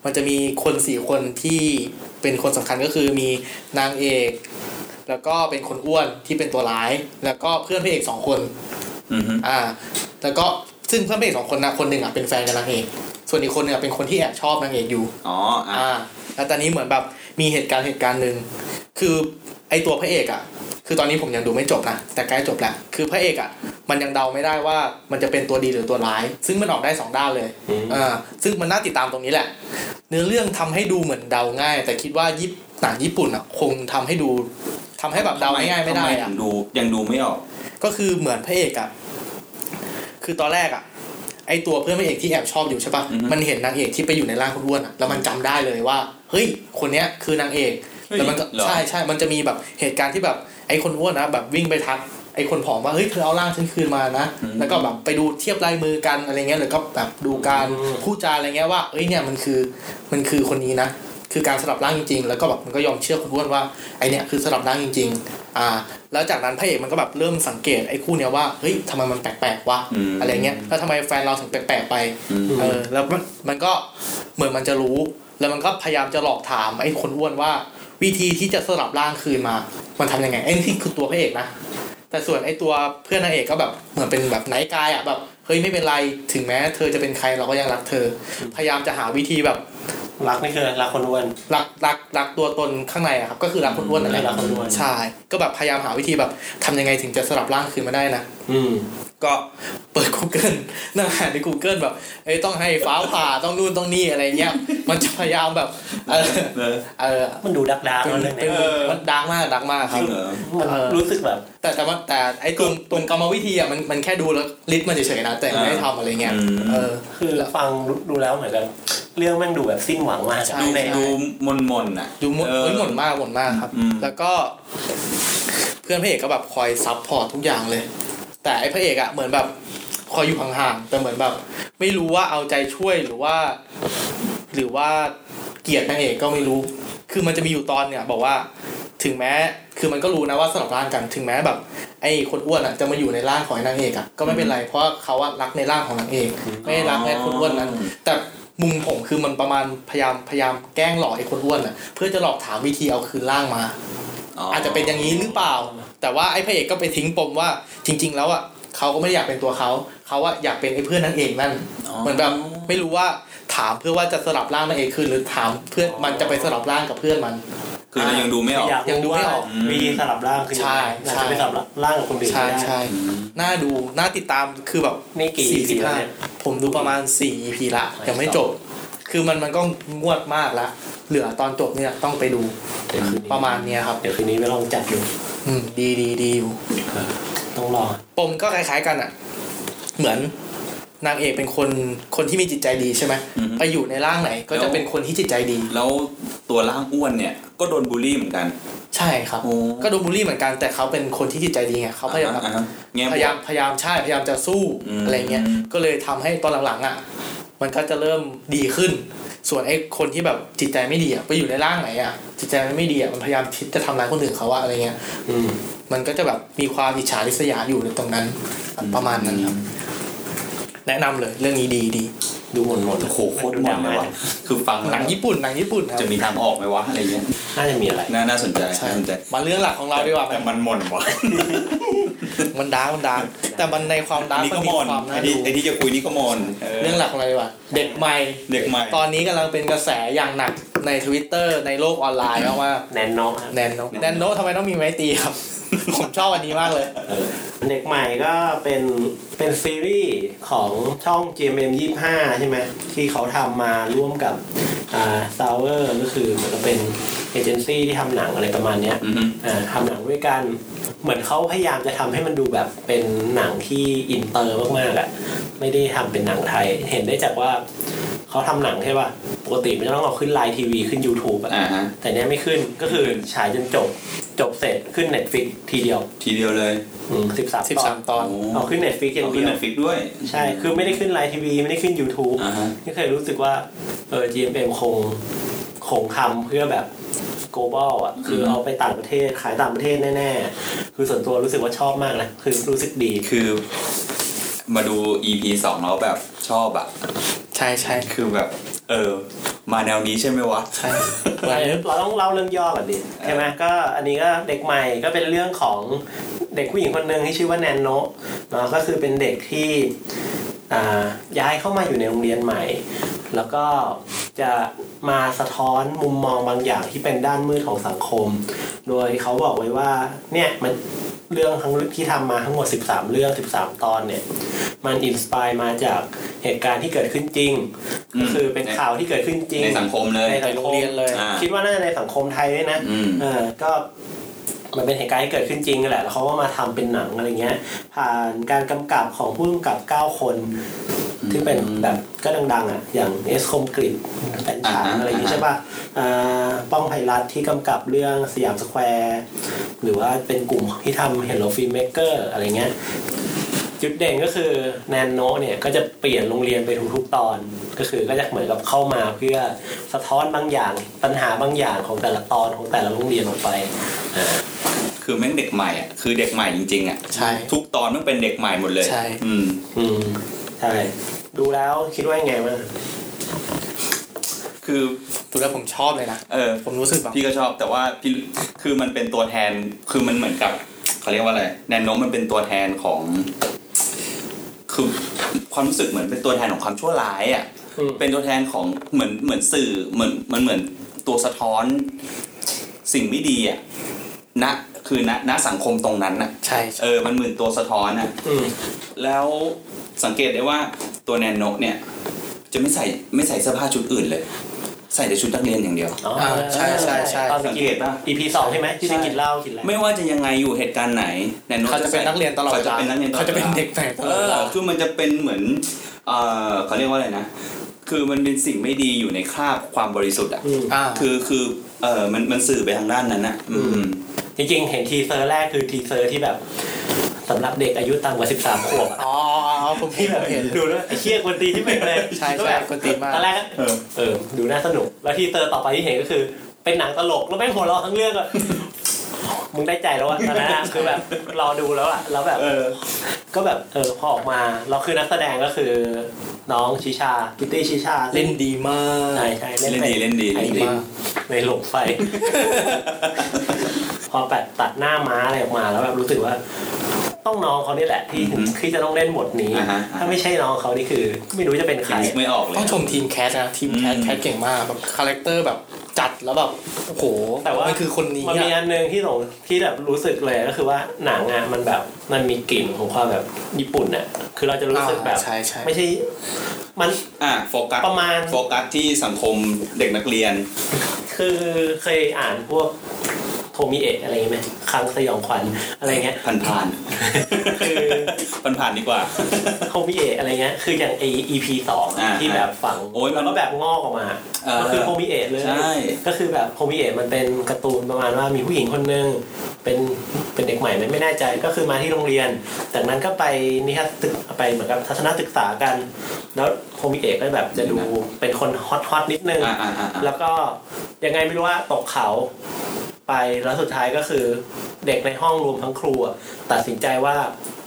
มันจะมีคนสี่คนที่ เป็นคนสำคัญก็คือมีนางเอก แล้วก็เป็นคนอ้วนที่เป็นตัวร้าย แล้วก็เพื่อนพระเอกสองคนอือฮึอ่า แล้วก็ซึ่งเพื่อนพระเอกสองคนนะคนหนึ่งอะเป็นแฟนกับนางเอก ส่วนอีกคนหนึงอะเป็นคนที่แอบชอบนางเอกอยู่อ๋ออะอ่าแล้วตอนนี้เหมือนแบบมีเหตุการณ์เหตุการณ์หนึ่งคือไอตัวพระเอกอะ คือตอนนี้ผมยังดูไม่จบนะแต่ใกล้จบแล้วคือพระเอกอะมันยังเดาไม่ได้ว่ามันจะเป็นตัวดีหรือตัวร้าย ซึ่งมันออกได้สองด้านเลยอืมอ่าซึ่งมันน่าติดตามตรงนี้แหละ เนื้อเรื่องทำให้ดูเหมือนเดาง่าย แต่คิดว่ายิปหนังญี่ปุ่นอะคงทำให้ดูทำให้แบบเดาง่ายๆไม่ได้ทำอะถึงดูยังดูไม่ออก ก็คือเหมือนพระเอกอะคือตอนแรกอะไอตัวเพื่อนพระเอกที่แอบชอบอยู่ใช่ปะอือฮึมันเห็นนางเอกที่ไปอยู่ในร่างคนอ้วนอะแล้วมันจำได้เลยว่าเฮ้ยคนเนี้ยคือนางเอกเฮ้ยแล้วมันก็เหรอใช่ใช่มันจะมีแบบเหตุการณ์ที่แบบ ไอคนอ้วนนะแบบวิ่งไปทักไอคนผอมว่าเฮ้ยเธอเอาร่างฉันคืนมานะ แล้วก็แบบไปดูเทียบลายมือกันอะไรเงี้ยหรือก็แบบดูการอืมพูดจาอะไรเงี้ยว่าเอ้ยเนี่ยมันคือมันคือคนนี้นะคือการสลับร่างจริงๆ แล้วก็แบบมันก็ยอมเชื่อคนอ้วนว่าไอเนี่ยคือสลับร่างจริง ๆ อ่า แล้วจากนั้นพระเอกมันก็แบบเริ่มสังเกตไอ้คู่เนี้ยว่าเฮ้ยทำไมมันแปลกๆวะอืมอะไรเงี้ยแล้วทำไมแฟนเราถึงแปลกๆไปอืมเออแล้วมันมันก็เหมือนมันจะรู้ แล้วมันก็พยายามจะหลอกถามไอ้คนอ้วนว่า วิธีที่จะสลับร่างคืนมา มันทำยังไงไอ้นี่คือตัวพระเอกนะ แต่ส่วนไอ้ตัวเพื่อนนางเอกก็แบบเหมือนเป็นแบบไนท์กายอะแบบเฮ้ยไม่เป็นไรถึงแม้ เธอจะเป็นใครเราก็ยังรักเธอ พยายามจะหาวิธีแบบรักนี่คือรักคนอ้วนรักรักรักตัวตนข้างในอะครับก็คือรักคนอ้วนนั่นแหละรักคนอ้วนใช่ก็แบบพยายามหาวิธีแบบทำยังไงถึงจะสลับร่างคืนมาได้นะ อืม ก็เปิด Google นั่งหาใน Google แบบเอ้ยต้องให้ฟ้าผ่าต้องนู่นต้องนี่อะไรเงี้ย มันจะพยายามแบบเออเออเออมันดูดัก dark เป็นเรื่องเป็นเนี้ยเออมันดังมากดังมากครับริงเหรอมันเออรู้สึกแบบ แต่แต่ว่าแต่ไอ้ตรงตรงกรรมวิธีอะมันมันแค่ดูแล้ว list มันเฉยๆนะแต่ไม่ได้ทำอะไรเงี้ยอืมเออคือฟังดูแล้วเหมือนกันเรื่องแม่งดูแบบสิ้นหวังมากใช่ดูในดูมนมนๆอะดูหมดเออเฮ้ยหมดมากหมดมากครับอืมแล้วก็เพื่อนพระเอกก็แบบคอยซับพอร์ตทุกอย่างเลย แต่ไอ้พระเอกอะเหมือนแบบคอยอยู่ห่างๆแต่เหมือนแบบ ไม่รู้ว่าเอาใจช่วยหรือว่า หรือว่าเกลียดนางเอกก็ไม่รู้ คือมันจะมีอยู่ตอนเนี่ย บอกว่าถึงแม้คือมันก็รู้นะว่าสลับร่างกันถึงแม้แบบ ไอ้คนอ้วนอะจะมาอยู่ในร่างของไอ้นางเอกอะก็ไม่เป็นไรเพราะว่าเขาอะรักในร่างของนางเอก ไม่ได้รักในคนอ้วนนั้น แต่มุมผมคือมันประมาณพยายามพยายามแกล้งหลอกไอ้คนอ้วนอะเพื่อจะหลอกถามวิธีเอาคืนร่างมา อาจจะเป็นอย่างนี้หรือเปล่า แต่ว่าไอ้พระเอกก็ไปทิ้งปมว่าจริง ๆ แล้วอะเขาก็ไม่ได้อยากเป็นตัวเขาเขาอะอยากเป็นไอ้เพื่อนนางเอกนั่นเหมือนแบบไม่รู้ว่าถามเพื่อว่าจะสลับร่างนางเอกคืนหรือถามเพื่อนมันจะไปสลับร่างกับเพื่อนมัน คือเรายังดูไม่ออกอยากยังดูรู้ไม่ว่าออกวิธีสลับร่างคือยังใช่ไงเราใช่จะไปสลับร่างกับคนอื่นใช่ไม่ได้ใช่น่าดูน่าติดตามคือแบบนี่กี่สี่ EP สิบแล้วห้าเนี่ยผมดูประมาณสี่ EP ละยังไม่จบ คือมันมันก็งวดมากละเหลือตอนจบเนี่ยต้องไปดูเดี๋ยวคืนนี้ประมาณเนี้ยครับ เดี๋ยวคืนนี้ไปลองจัดดู อืมดีดีดีอยู่ต้องรอปมก็คล้ายๆกันอะ เหมือนนางเอกเป็นคนคนที่มีจิตใจดีใช่ไหมอือฮึไปอยู่ในร่างไหนก็แล้จะวเป็นคนที่จิตใจดี แล้วตัวร่างอ้วนเนี่ย ก็โดนบูลลี่เหมือนกัน ใช่ครับโอ้ก็โดนบูลลี่เหมือนกันแต่เขาเป็นคนที่จิตใจดีไงเขาพยายามอ่ฮะแง่บวกพยายามพยายามใช่พยายามจะสู้อืมอะไรเงี้ยก็เลยทำให้ตอนหลังๆอะ มันก็จะเริ่มดีขึ้น ส่วนไอ้คนที่แบบจิตใจไม่ดีอะไปอยู่ในร่างไหนอะจิตใจมันไม่ดีอะมันพยายามคิดจะทำร้ายคนอื่นเขาอะอะไรเงี้ยอืมมันก็จะแบบมีความอิจฉาริษยาอยู่ในตรงนั้น ประมาณนั้นครับ แนะนำเลยเรื่องนี้ดีดี ดูหมดหมดโอ้โหโคตรมันเลยว่ะคือฟังหแล้นัวงญี่ปุ่นหนังญี่ปุ่นครับจะมีทางออกไหมวะอะไรเงี้ยน่าจะมีอะไรน่าน่าสนใจใช่น่าสนใจมาเรื่องหลักของเราดีกว่าแต่มันหม่นว่ะมัน dark มัน dark แต่มันในความดาอัร์นนี้มัก็มีหม่นความน่าไอ้ดูที่ไอ้ที่จะคุยนี่ก็หม่นเรื่องหลักของเราดีกว่าเด็กใหม่เด็กใหม่ ตอนนี้กำลังเป็นกระแสอย่างหนักในทวิตเตอร์ในโลกออนไลน์ว่าแนนโนะครับแนนโนแนนโนทำไมต้องมีไม้ตรีครับผมชอบอันนี้มากเลยเออเด็กใหม่ก็เป็นเป็นซีรีส์ของช่อง GMM 25 ใช่ไหมที่เขาทำมาร่วมกับอ่า s o u r ก็คือเหมือนกับเป็นเอเจนซี่ที่ทำหนังอะไรประมาณเนี้ย อือฮึ อ่าทำหนังด้วยกัน เหมือนเขาพยายามจะทำให้มันดูแบบเป็นหนังที่อินเตอร์มากๆอะไม่ได้ทำเป็นหนังไทย เห็นได้จากว่าเขาทำหนังใช่ป่ะ ปกติมันจะต้องเอาขึ้นไลน์ทีวีขึ้น YouTube อะอ่าฮะแต่เนี้ยไม่ขึ้น ก็คือฉายจนจบ จบเสร็จขึ้น Netflix ทีเดียวทีเดียวเลย สิบสามตอน13ตอน โอ้ เอาขึ้น Netflix อย่างเดียว เอาขึ้น Netflix ด้วย ใช่ คือไม่ได้ขึ้นไลน์ทีวีไม่ได้ขึ้น YouTube อ่าฮะนี่เคยรู้สึกว่า เออ GMM คง คงทำเพื่อแบบ global อะ คือเอาไปต่างประเทศ ขายต่างประเทศแน่ๆ คือส่วนตัวรู้สึกว่าชอบมากนะ คือรู้สึกดี คือ มาดู EP สองแล้วแบบชอบอะใช่ใช่คือแบบ เออ มาแนวนี้ใช่ไหมวะใช่เราต้องเล่าเรื่องย่อก่อนดิใช่ไหมก็อันนี้ก็เด็กใหม่ก็เป็นเรื่องของเด็กผู้หญิงคนหนึ่งที่ชื่อว่าแนนโนะเนาะก็คือเป็นเด็กที่อ่าย้ายเข้ามาอยู่ในโรงเรียนใหม่ แล้วก็จะมาสะท้อนมุมมองบางอย่างที่เป็นด้านมืดของสังคม โดยเขาบอกไว้ว่าเนี่ยมัน เรื่องทั้งที่ทำมาทั้งหมด 13 เรื่อง 13 ตอนเนี่ย มันอินสปายมาจากเหตุการณ์ที่เกิดขึ้นจริงอืมก็คือเป็นข่าวที่เกิดขึ้นจริงในสังคมเลยในสังโรคงมเรียนเลยอ่าคิดว่าน่าจะในสังคมไทยด้วยนะอืมเออก็มันเป็นเหตุการณ์ที่เกิดขึ้นจริงนั่นแหละ แล้วเขาก็มาทำเป็นหนังอะไรเงี้ย ผ่านการกำกับของผู้กำกับ 9 คน ที่เป็นแบบก็ดังๆอะอย่างเอสคมกฤษแฟนฉันอ่าฮะอะไรอย่างงี้ใช่ป่ะอ่าป้องไพรัชที่กำกับเรื่องสยามสแควร์หรือว่าเป็นกลุ่มที่ทำ Hello Filmmaker อะไรเงี้ยจุดเด่นก็คือแนนโนเนี่ยก็จะเปลี่ยนโรงเรียนไปทุกๆตอน ก็คือก็จะเหมือนกับเข้ามาเพื่อสะท้อนบางอย่างปัญหาบางอย่างของแต่ละตอนของแต่ละโรงเรียนออกไปอ่าคือแม่งเด็กใหม่อะคือเด็กใหม่จริงๆอะใช่ทุกตอนมันเป็นเด็กใหม่หมดเลยใช่อืมอืมใช่ ดูแล้วคิดว่ายังไงบ้างคือดูแล้วผมชอบเลยนะเออผมรู้สึกแบบพี่ก็ชอบแต่ว่าพี่คือมันเป็นตัวแทนคือมันเหมือนกับเขาเรียกว่าอะไรแนนโนมันเป็นตัวแทนของคือความรู้สึกเหมือนเป็นตัวแทนของความชั่วร้ายอะอืมเป็นตัวแทนของเหมือนเหมือนสื่อเหมือนมันเหมือนตัวสะท้อนสิ่งไม่ดีอะณคือณณสังคมตรงนั้นน่ะใช่ใช่เออมันเหมือนตัวสะท้อนอะอืมแล้ว สังเกตได้ว่าตัวแนนโนเนี่ยจะไม่ใส่ไม่ใส่เสื้อผ้าชุดอื่นเลย ใส่แต่ชุดนักเรียนอย่างเดียว อ๋ออ่าใช่ใช่ใช่ตอนสังเกตป่ะ EP สองใช่ไหมที่จะกินเหล้ากินอะไรไม่ว่าจะยังไงอยู่เหตุการณ์ไหนแนนโนเขาจะเป็นนักเรียนตลอดเขาเวจะลาเป็นนักเรียนตลอดเขาจะเป็นวลเด็กใหม่ตลเออดเวอลาคือมันจะเป็นเหมือนเออเขาเรียกว่าอะไรนะ คือมันเป็นสิ่งไม่ดีอยู่ในคราบความบริสุทธิ์อะ อืมอ่า คือคือเออมันมันสื่อไปทางด้านนั้นนะอืม จริงๆ เห็น teaser แรกคือ teaser ที่แบบ สำหรับเด็กอายุต่ำกว่า 13 ขวบอะอ๋อที่แบบผมเห็นผมเห็นดูแล้วไอ้เชี่ยกวนตีนที่เป็นเลยใช่ใช่กวนตีนมากตอนแรกก็เออเออดูน่าสนุก แล้ว teaser ต่อไปที่เห็นก็คือ เป็นหนังตลกแล้วแม่งหัวเราะทั้งเรื่องอะมึงได้ใจแล้วอะตอนนั้นอะคือแบบรอดูแล้วอะแล้วแบบเออก็แบบเออพอออกมาเราคือนักแสดงก็คือน้องชิชาคิตตี้ชิชาเล่นดีมากใช่ใช่เล่นดีเล่นดีเป็นไอดีติมดีมากในหลงไฟ พอแบบตัดหน้าม้าอะไรออกมาแล้วแบบรู้สึกว่า ต้องน้องเขานี่แหละที่อือฮึที่จะต้องเล่นบทนี้อ่าฮะถ้าไม่ใช่น้องเขานี่คือ ไม่รู้จะเป็นใครนึกไม่ออกเลยต้องชมทีม cast นะทีม cast อืม cast เก่งมากแบบ character แบบจัดแล้วแบบโอ้โหแต่ว่ามันคือคนนี้มันมีอะอันหนึงที่หลงที่แบบรู้สึกเลยก็คือว่าหนังอะมันแบบมันมีกลิ่นของความแบบญี่ปุ่นอะคือเราจะรู้สึกแบบอ่าใช่ใช่ไม่ใช่มันอะโฟกัสประมาณโฟกัสที่สังคมเด็กนักเรียน คือเคยอ่านพวก โทมิเอะอะไรอย่างเงี้ยไหมครั้งสยองขวัญอะไรเงี้ยผ่านผ่านคือผ่านผ่านๆดีกว่าโทมิเอะอะไรเงี้ยคืออย่างไอ EP สองอ่าที่แบบฝังโอ้ยมันแล้วก็แบบงอกออกมาเออก็คือโทมิเอะเลยใช่ก็คือแบบโทมิเอะมันเป็นการ์ตูนประมาณว่ามีผู้หญิงคนหนึงเป็นเป็นเด็กใหม่ไม่ไม่แน่ใจก็คือมาที่โรงเรียน จากนั้นก็ไปนิทัศตึกไปเหมือนกับทัศนศึกษากัน แล้วโทมิเอะก็แบบจะดูเป็นคน hot hot นิดนึงอ่าอ่าอ่าอ่าแล้วก็ยังไงไม่รู้ว่าตกเขา ไปแล้วสุดท้ายก็คือเด็กในห้องรวมทั้งครูอะตัดสินใจว่า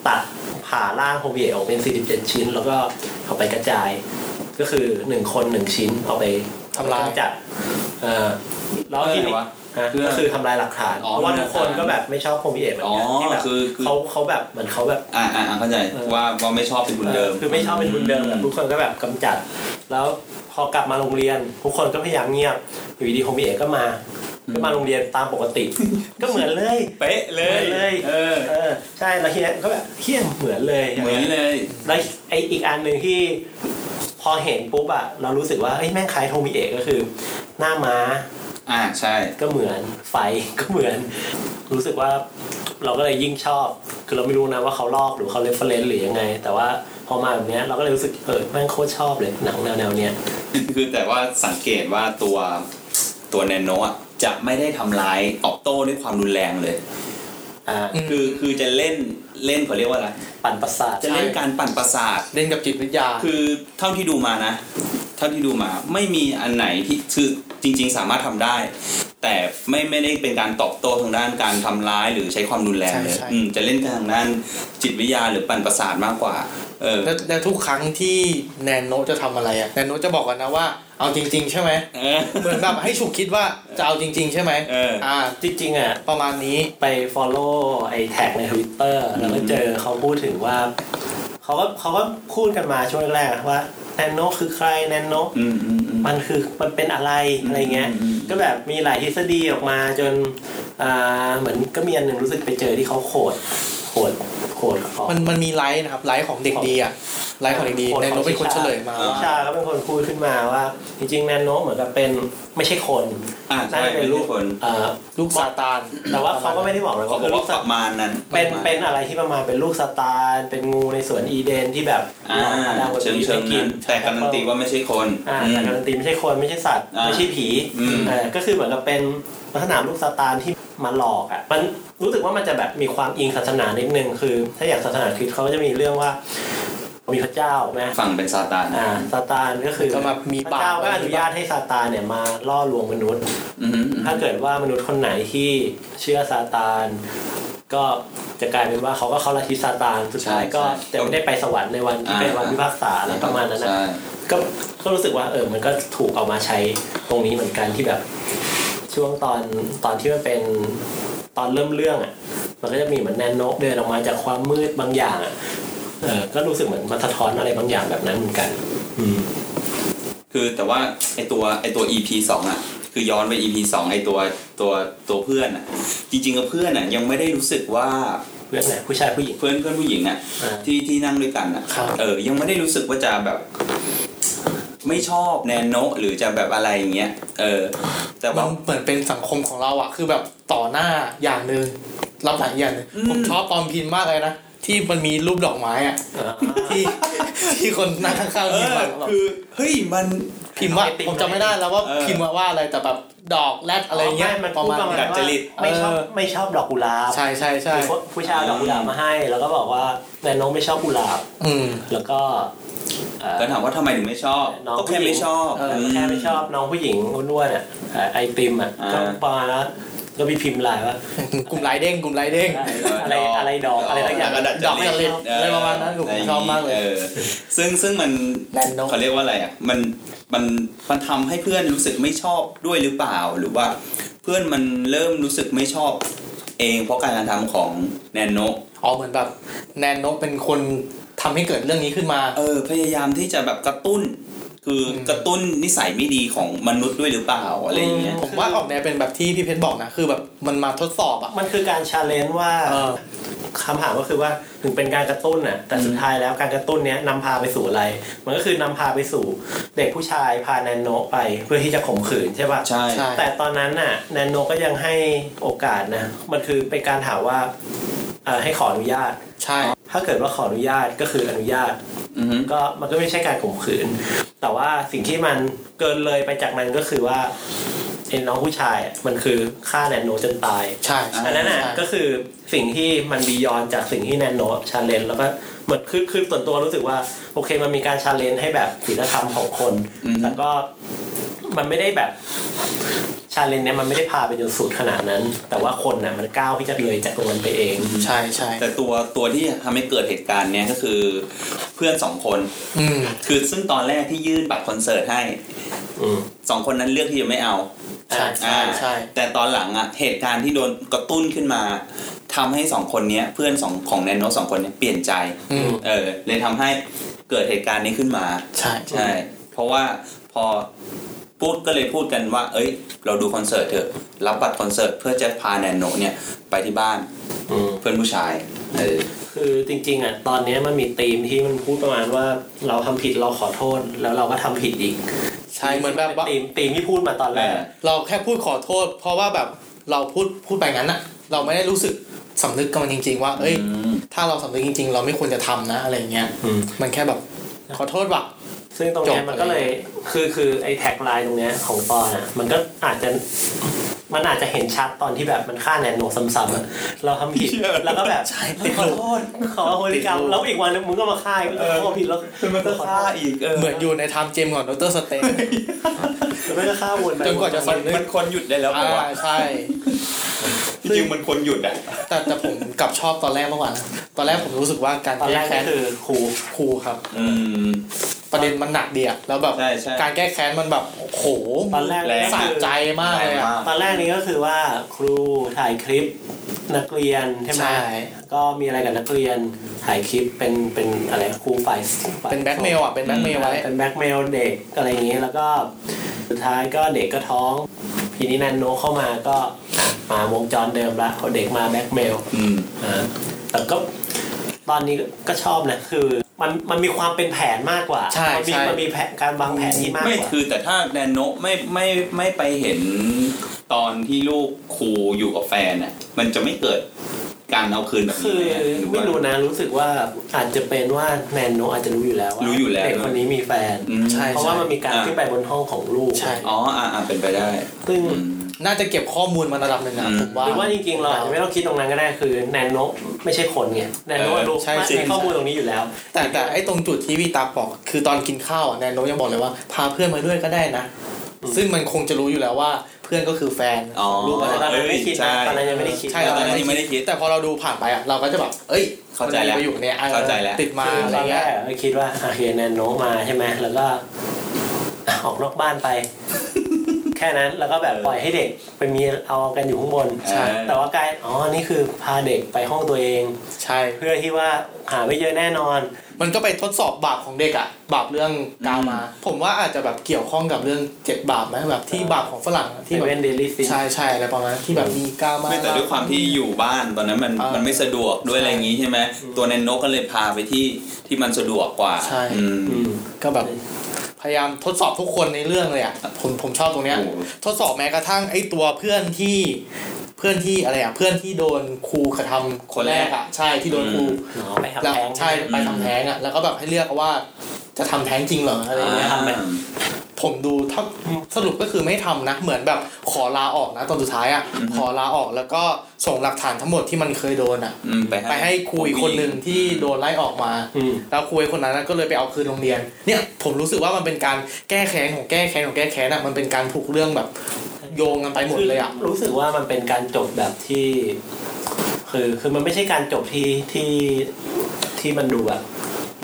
ตัดผ่าร่างโทมิเอะออกเป็น 47 ชิ้น แล้วก็เอาไปกระจาย ก็คือหนึ่งคนหนึ่งชิ้นเอาไปทำลายจัดเอ่อแล้วทีนี้เพื่ออะไรวะฮะเพื่อก็คือทำลายหลักฐานอ๋อเพราะว่าทำลายทุกคนหลักฐานก็แบบไม่ชอบโฮมิเอะเหมือนอ๋อกันที่แบบคือคือเขาเขาแบบเหมือนเขาแบบ อ่าอ่าอ่าเข้าใจเออว่าว่าไม่ชอบเป็นทุนเดิม คือไม่ชอบเป็นทุนเดิมแบบทุกคนก็แบบกำจัด แล้วพอกลับมาโรงเรียน ทุกคนก็พยายามเงียบอยู่ดีๆโฮมิเอะก็มา ก็มาโรงเรียนตามปกติ ก็เหมือนเลยเป๊ะเลยเหมือนเลยเออ เออใช่แล้วทีนี้ก็แบบเฮี้ยเหมือนเลยเหมือนเลย แล้วไออีกอันหนึ่งที่ พอเห็นปุ๊บอะเรารู้สึกว่าเอ้ยแม่งคล้ายโทมิเอะก็คือ หน้าม้า อ่าใช่ ก็เหมือนไฟก็เหมือน รู้สึกว่าเราก็เลยยิ่งชอบ คือเราไม่รู้นะว่าเขาลอกหรือเขา reference หรือยังไง แต่ว่าพอมาแบบเนี้ยเราก็เลยรู้สึกเออแม่งโคตรชอบเลยหนังแนวแนวๆเนี้ย คือแต่ว่าสังเกตว่าตัวตัวแนนโนอะ จะไม่ได้ทำร้ายตอบโต้ด้วยความรุนแรงเลยอ่าคือคือจะเล่นเล่นเขาเรียกว่าอะไรปั่นประสาทจะเล่นการปั่นประสาทเล่นกับจิตวิทยา คือเท่าที่ดูมานะ เท่าที่ดูมาไม่มีอันไหนที่คือจริง ๆ สามารถทำได้ แต่ไม่ไม่ได้เป็นการตอบโต้ทางด้านการทำร้ายหรือใช้ความรุนแรงเลยใช่ใช่อืมจะเล่นทางด้านจิตวิทยาหรือปั่นประสาทมากกว่า เออแล้วแล้วทุกครั้งที่แนนโนจะทออะไรอะแนนโนจะบอกกันนะว่า เอาจริง ๆ ใช่ไหมเออเหมือนแบบให้ฉุกคิดว่าจะเอาจริง ๆ ใช่ไหมเอออ่า จริงๆอะประมาณนี้ไป follow ไอ้ tag ในทวิตเตอร์แล้วก็เจอเขาพูดถึงว่าเขาก็เขาก็พูดกันมาช่วงแรกๆว่าแนนโนคือใครแนนโนอืมอืมอืมมันคือมันเป็นอะไรอะไรเงี้ยอืมก็แบบมีหลายทฤษฎีออกมาจนอ่าเหมือนก็มีอันหนึ่งรู้สึกไปเจอที่เขาโขดโขดโขดของมันมันมีไลฟ์นะครับไลฟ์ของเด็กดีอะ ไลฟ์ของเด็กดีแนนโนเป็นคนเฉลยมาว่าชาก็เป็นคนพูดขึ้นมาว่า จริงๆแนนโนเหมือนกับเป็นไม่ใช่คนอ่าน่าใช่จะเป็เป็นนรูลูปกคนเอ่อลูกซาตาน แต่ว่าเขาก็ไม่ได้บอกเลยเขาว่าบเป็อนกลูว่ากปสัตระว์มาณนั้น เป็นระมาณเป็นอะไรที่ประมาณเป็นลูกซาตาน เป็นงูในสวนอีเดนที่แบบอ่าอาดามเชิงเชิงกินั้นแต่การันตีว่าไม่ใช่คนอ่าอืมแต่การันตีไม่ใช่คนไม่ใช่สัตว์อ่าไม่ใช่ผีอืมเออก็คือเหมือนกับเป็นลักษณะลูกซาตานที่มาหลอกอะมันรู้สึกว่ามันจะแบบมีความอิงศาสนานิดนึงคือ ถ้าอย่างศาสนาคริสต์เขาก็จะมีเรื่องว่า มีพระเจ้าไหมฝั่งเป็นซาตานอ่าซาตานก็คือก็มามีพระเจ้าบาปก็อนุญาตให้ซาตานเนี่ยมาล่อลวงมนุษย์อืมถ้าเกิดว่ามนุษย์คนไหนที่เชื่อซาตานก็จะกลายเป็นว่าเขาก็เข้าลัทธิซาตานสุดท้ายก็จะไม่ได้ไปสวรรค์ในวันที่เป็นวันพิพากษาอะไรประมาณนั้นนะใช่ก็ก็รู้สึกว่าเออมันก็ถูกเอามาใช้ตรงนี้เหมือนกันที่แบบ ช่วงตอนตอนที่มันเป็นตอนเริ่มเรื่องอะ มันก็จะมีเหมือนแนนโนเดินออกมาจากความมืดบางอย่างอะ เออก็รู้สึกเหมือนมันสะท้อนอะไรบางอย่างแบบนั้นเหมือนกัน อืมคือแต่ว่าไอตัวไอตัว EP สองอะ คือย้อนไป EP สองไอตัวตัวตัวเพื่อนอะ จริงๆกับเพื่อนอะยังไม่ได้รู้สึกว่าเรื่องไหนผู้ชายผู้หญิงเพื่อนเพื่อนผู้หญิงอะอ่าที่ที่นั่งด้วยกันอะครับเออยังไม่ได้รู้สึกว่าจะแบบ ไม่ชอบแนนโนหรือจะแบบอะไรอย่างเงี้ยเออ แต่มัว่านเหมือนเป็นสังคมของเราอะคือแบบต่อหน้าอย่างหนึ่งรับหลังอย่างหนึ่งอืมผมชอบตอนพิมพ์มากเลยนะ ที่มันมีรูปดอกไม้อะอ่าที่ที่คนนั่งข้างเอๆพิมพ์ออะแบบคือเฮ้ยมันพิมพ์ว่าไอติมผมจำไม่ได้แล้วว่าเออพิมพ์ว่าว่าอะไรแต่แบบดอกแรดอะไรเงี้ยมันประพูดมาณประมาณดัดว่าจริตไม่ชอบเออไม่ชอบดอกกุหลาบใช่ใช่ใช่คือผู้ชายเอาดอกกุหลาบมาให้ แล้วก็บอกว่าแนนโนไม่ชอบกุหลาบอืมแล้วก็เอ่อก็ถามว่าทำไมถึงไม่ชอบน้องก็แค่ไม่ชอบเออแค่ไม่ชอบน้องผู้หญิงอ้วนๆอะเอ่อไอติมอะอ่าก็ประมาณว่า ก็มีพิมพ์ไลน์ว่ากลุ่มไลน์เด้งกลุ่มไลน์เด้งอะไรอะไรดอกอะไรสักอย่างแล้วก็ดัดจดอกริจริตเอะไรประมาณนั้นผมชอบมากเลยออซึ่งซึ่งมันแนนโนเขาเรียกว่าอะไรอะมันมันมันทำให้เพื่อนรู้สึกไม่ชอบด้วยหรือเปล่าหรือว่า เพื่อนมันเริ่มรู้สึกไม่ชอบเองเพราะการกระทำของแนนโนอ๋อเหมือนแบบแนนโนเป็นคนทำให้เกิดเรื่องนี้ขึ้นมา เออ พยายามที่จะแบบกระตุ้น คืออมกระตุ้นนิสัยไม่ดีของมนุษย์ด้วยหรือเปล่าอะไรอย่างเงี้ยผมว่าออกแนวเป็นแบบที่พี่เพชรบอกนะ คือแบบมันมาทดสอบอะมันคือการ challenge ว่าเออ คำถามก็คือว่าถึงเป็นการกระตุ้นน่ะแต่สุดท้ายแล้วการกระตุ้นเนี้ยนำพาไปสู่อะไร มันก็คือนำพาไปสู่เด็กผู้ชายพาแนนโนไปเพื่อที่จะข่มขืนใช่ป่ะใช่ใช่แต่ตอนนั้นน่ะแนนโนก็ยังให้โอกาสนะมันคือเป็นการถามว่าเอ่อให้ขออนุญาตใช่ ถ้าเกิดว่าขออนุญาตก็คืออนุญาตอือฮึก็มันก็ไม่ใช่การข่มขืน แต่ว่าสิ่งที่มันเกินเลยไปจากนั้นก็คือว่า ไอ้น้องผู้ชายอะมันคือฆ่าแนนโนจนตายใช่ใช่อันนั้นน่ะใช่ก็คือสิ่งที่มัน beyond จากสิ่งที่แนนโน challenge แล้วก็เหมือนคือคือส่วนตัวรู้สึกว่า โอเคมันมีการ challenge ให้แบบศีลธรรมของคนอืมแต่ก็มันไม่ได้แบบ challenge เนี้ยมันไม่ได้พาไปจนสุดขนาดนั้น แต่ว่าคนน่ะมันก้าวที่จะเลยจากตรงนั้นไปเอง ใช่ใช่แต่ตัวตัวที่ทำให้เกิดเหตุการณ์เนี้ยก็คือเพื่อนสองคนอืมคือซึ่งตอนแรกที่ยื่นบัตรคอนเสิร์ตให้อืมสองคนนั้นเลือกที่จะไม่เอา ใช่ใช่ใช่แต่ตอนหลังอะเหตุการณ์ที่โดนกระตุ้นขึ้นมาทำให้สองคนเนี้ยเพื่อนสองของแนนโนสองคนเนี้ยเปลี่ยนใจอืมเออเลยทำให้เกิดเหตุการณ์นี้ขึ้นมา ใช่ใช่ เพราะว่าพอพูดก็เลยพูดกันว่า เอ้ย เราดูคอนเสิร์ตเถอะ รับบัตรคอนเสิร์ตเพื่อจะพาแนนโนเนี่ยไปที่บ้านอืมเพื่อนผู้ชายเออคือจริงๆอะตอนเนี้ยมันมีธีมที่มันพูดประมาณว่าเราทำผิดเราขอโทษแล้วเราก็ทำผิดอีก ใช่เหมือนแบบว่าธีมธีมที่พูดมาตอนแรกเราแค่พูดขอโทษ เพราะว่าแบบเราพูดพูดไปงั้นอะเราไม่ได้รู้สึกสำนึกกับมันจริง ๆ ว่า เอ้ยอืมถ้าเราสำนึกจริง ๆ เราไม่ควรจะทำนะอะไรเงี้ยอืมมันแค่แบบขอโทษว่ะซึ่งตรงเนี้ยจบมันก็เลยคือคือไอ้ tagline ตรงเนี้ยของปอนอะมันก็อาจจะ มันอาจจะเห็นชัดตอนที่แบบมันฆ่าแนนโนซ้ำๆอะเราทำผิดแล้วก็แบบติดขอโทษขออโหสิกรรมแล้วอีกวันนึงมึงก็มาฆ่าอีกแล้วก็ผิดแล้วมันก็ฆ่าอีกเออเหมือนอยู่ใน Time Gem ของ Dr. Strange แล้วมันก็ฆ่าวนไปจนกว่าจะมันมันควรหยุดได้แล้วอ่าปะวะใช่จริงๆมันควรหยุดอะแต่แต่ผมกลับชอบตอนแรกมากกว่านะตอนแรกผมรู้สึกว่าการแก้แค้นตอนแรแก้กแค้ก็คือครูครูครับ อืม ประเด็นมันหนักดีอะแล้วแบบใช่ใช่การแก้แค้นมันแบบโหตอนแรกแรงก็คือสะใจมากเลยอะตอนแรกนี้ก็คือว่าครูถ่ายคลิปนักเรียนใช่ไหมใช่ก็มีอะไรกับนักเรียนถ่ายคลิปเป็นเป็นอะไรครูฝ่ายฝ่ายเป็นแบ็กเมลอะเป็นแบ็กเมลไว้เป็นแบ็กเมลเด็กอะไรอย่างนี้แล้วก็สุดท้ายก็เด็กก็ท้องทีนี้แนนโนเข้ามาก็อะมาวงจรเดิมละพอเด็กมาแบ็กเมลอืมอ่าแต่ก็ตอนนี้ก็ชอบนะคือ มันมันมีความเป็นแผนมากกว่าใช่มันมีใช่มันมีแผนการวางแผนที่มากไม่กว่าคือแต่ถ้าแนนโนไม่ไม่ไม่ไปเห็นตอนที่ลูกครูอยู่กับแฟนอะมันจะไม่เกิดการเอาคืนแบบคืนี้อไหมหรือไม่ว่า รู้นะรู้สึกว่าอาจจะเป็นว่าแนนโนอาจจะรู้อยู่แล้วว่ารู้อยู่แล้วเด็กคนนี้มีแฟน อืม ใช่เพราะว่ามันมีการอ่า ขึ้นไปบนห้องของลูก ใช่ อ๋ออ่าอ่าเป็นไปได้ซึ่งอืม น่าจะเก็บข้อมูลมาระดับหนึ่งนะอืมผมว่า หรือว่าจริงๆเราอาจจะไม่ต้องคิดตรงนั้นก็ได้คือแนนโนไม่ใช่คนไงแนนโนเออรู้ใช่ว่าใช่มีข้อมูลตรงนี้อยู่แล้ว แต่แต่ไอ้ตรงจุดที่พี่ตาบอกคือตอนกินข้าวอะแนนโนยังบอกเลยว่าพาเพื่อนมาด้วยก็ได้นะ ซึ่งมันคงจะรู้อยู่แล้วว่าเพื่อนก็คือแฟนอ๋อลูกตอะอนไรนั้นไม่คิดใช่นะตอนนั้นยังไม่ได้คิดใช่ตเราอนนั้นยังไม่ได้คิด แต่พอเราดูผ่านไปอะเราก็จะแบบเอ้ยเข้าใจแล้วมันมีประโยคเนี้ยออเข้าใจแล้วติดมาคืออะไรตอนแรเงี้ยกก็คิดว่าโอเคแนนโนมาใช่ไหมแล้วก็อะออกนอกบ้านไป แค่นั้นแล้วก็แบบปล่อยให้เด็กไปมีเอากันอยู่ข้างบนใช่ แต่ว่ากลายอ๋อนี่คือพาเด็กไปห้องตัวเอง ใช่ เพื่อที่ว่าหาไม่เจอแน่นอน มันก็ไปทดสอบบาปของเด็กอะบาปเรื่องกามา ผมว่าอาจจะแบบเกี่ยวข้องกับเรื่องเจ็ดบาปไหมแบบที่บาปของฝรั่งอะที่ที่แบบเป็นเดลิซิใช่ใช่อะไรประมาณนั้นที่แบบมีกามา ไม่แต่ด้วยความที่อยู่บ้านตอนนั้นมันอ่ามัมันไม่สะดวกด้วยอะไรอย่างงี้ใช่ไหมตัวแนนโนก็เลยพาไปที่ที่มันสะดวกกว่าใช่ อืมอืมก็แบบ พยายามทดสอบทุกคนในเรื่องเลยอะผมผมชอบตรงเนี้ยโอ้โหทดสอบแม้กระทั่งไอ้ตัวเพื่อนที่ เพื่อนที่อะไรอะเพื่อนที่โดนครูกระทำคนแรกอะใช่ที่โดนครูอ๋อไปทำแล้วแท้งใช่ไปทำแท้งอะแล้วก็แบบให้เลือกว่าจะทำแท้งจริงเหรออะไรอย่างเงี้ยทำไปผมดูถ้าสรุปก็คือไม่ทำนะ เหมือนแบบขอลาออกนะตอนสุดท้ายอะขอลาออกแล้วก็ส่งหลักฐานทั้งหมดที่มันเคยโดนอะอืมไปไปให้ครูอีกคนหนึ่งที่โดนไล่ออกมาอืมแล้วครูไอ้คนนั้นนะก็เลยไปเอาคืนโรงเรียน เนี่ยผมรู้สึกว่ามันเป็นการแก้แค้นของแก้แค้นของแก้แค้นอะมันเป็นการผูกเรื่องแบบ โยงกันไปหมดเลยอะ รู้สึกว่ามันเป็นการจบแบบที่ คือคือมันไม่ใช่การจบที่ที่ที่มันดูแบบ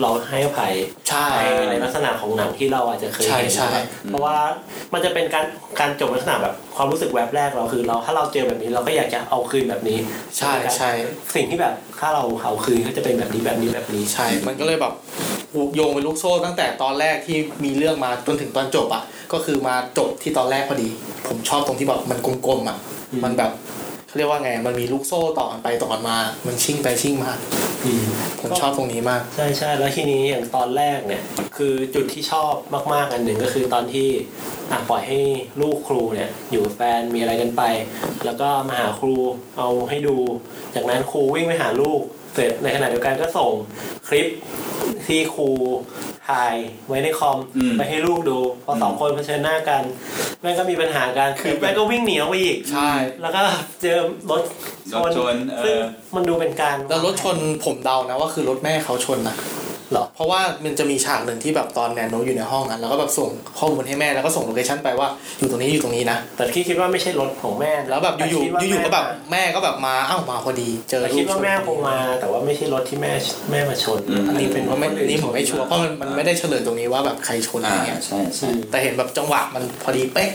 เราให้อภัยใช่ในในลักษณะของหนังที่เราอาจจะเคยใช่เห็นใช่เพราะว่ามันจะเป็นการการจบลักษณะแบบความรู้สึกแวบแรกเราคือ เราถ้าเราเจอแบบนี้เราก็อยากจะเอาคืนแบบนี้ ใช่ใช่สิ่งที่แบบถ้าเราเอาคืนก็จะเป็นแบบนี้แบบนี้แบบนี้ใช่ มันก็เลยแบบผูกโยงเป็นลูกโซ่ตั้งแต่ตอนแรกที่มีเรื่องมาจนถึงตอนจบอะก็คือมาจบที่ตอนแรกพอดี ผมชอบตรงที่แบบมันกลมๆอะอืมมันแบบ เขาเรียกว่าไงมันมีลูกโซ่ต่อกันไปต่อกันมา มันชิ่งไปชิ่งมาอืมผมชอบตรงนี้มาก ใช่ใช่แล้วทีนี้อย่างตอนแรกเนี่ย คือจุดที่ชอบมากๆอันหนึ่งก็คือตอนที่อะปล่อยให้ลูกครูเนี่ย อยู่กับแฟนมีอะไรกันไป แล้วก็มาหาครูเอาให้ดู จากนั้นครูวิ่งไปหาลูกเสร็จในขณะเดียวกันก็ส่งคลิปที่ครู ถ่ายไว้ในคอมอืมไปให้ลูกดูพอสองคนเผชิญหน้ากันแม่งก็มีปัญหากันคือแม่งก็วิ่งหนีออกไปอีกใช่ แล้วก็เจอรถชรถนชนเอซึ่งอมันดูเป็นการแล้วรถชนผมเดานะว่าคือรถแม่เขาชนนะเหรอ เพราะว่ามันจะมีฉากหนึ่งที่แบบตอนแนนโนอยู่ในห้องอะแล้วก็แบบส่งข้อมูลให้แม่แล้วก็ส่งโลเคชั่นไปว่าอยู่ตรงนี้อยู่ตรงนี้นะแต่พี่คิดว่าไม่ใช่รถของแม่นะแล้วแบบอยู่ต่คิดว่าๆอยู่ๆก็แบบแม่แม่ก็แบบมาอ้าวมาพอดี เจอแต่ลูคิดกว่าแม่คงมา แต่ว่าไม่ใช่รถที่แม่แม่มาชนอืมอันนี้เป็นเพราะไม่อันนี้ผมไม่ชัวร์เพราะมันมันไม่ได้เฉลยตรงนี้ว่าแบบใครชนอะไรอ่าเงี้ยใช่ใช่แต่เห็นแบบจังหวะมันพอดีเป๊ะ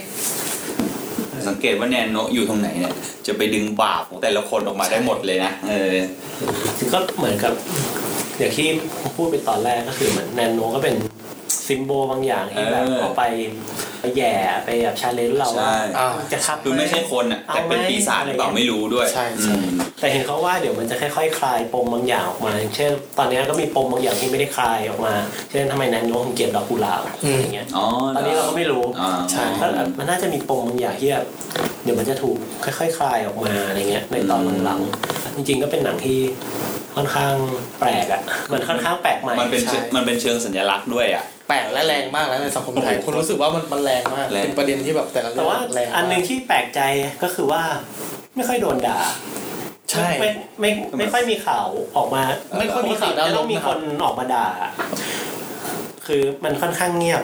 สังเกตว่าแนนโนอยู่ตรงไหนเนี่ยจะไปดึงบาปของแต่ละคนออกมาได้หมดเลยนะเออก็เหมือนกับ อย่างที่พูดไปตอนแรกก็คือเหมือนแนนโนก็เป็น symbol บางอย่างที่แบบเออ เอาไปไปแหย่ไปแบบ challenge เราใช่อ่า จะขับ คือไม่ใช่คนอะแต่เป็นปีศาจหรือเปล่าไม่รู้ด้วยใช่ใช่ อืมแต่เห็นเขาว่าเดี๋ยวมันจะค่อยๆ คลายปมบางอย่างออกมาอย่างเช่น ตอนนี้ก็มีปมบางอย่างที่ไม่ได้คลายออกมา เช่นทำไมแนนโนถึงเกลียดดอกกุหลาบอย่างเงี้ย อ๋อตอนนี้เราก็ไม่รู้อ่าใช่ก็มันน่าจะมีปมบางอย่างที่แบบเดี๋ยวมันจะถูกค่อยๆ คลายออกมาอะไรเงี้ยในตอนหลังๆจริงๆก็เป็นหนังที่ ค่อนข้างแปลกอะมันค่อนข้างแปลกใหม่มันเป็นเชิงมันเป็นเชิงสัญลักษณ์ด้วยอะ แปลกและแรงมากแล้วในสังคมไทยโอ้โห คนรู้สึกว่ามันมันแรงมาก แรง เป็นประเด็นที่แบบแต่ละเรื่แต่องว่าแรงมากอันหนึ่งที่แปลกใจก็คือว่าไม่ค่อยโดนด่าใช่ ไม่ไม่ไม่ค่อยมีข่าวออกมาไม่ค่อยมีข่าวปกติด้านจะลต้อบงมีนะคครับนออกมาด่า คือมันค่อนข้างเงียบ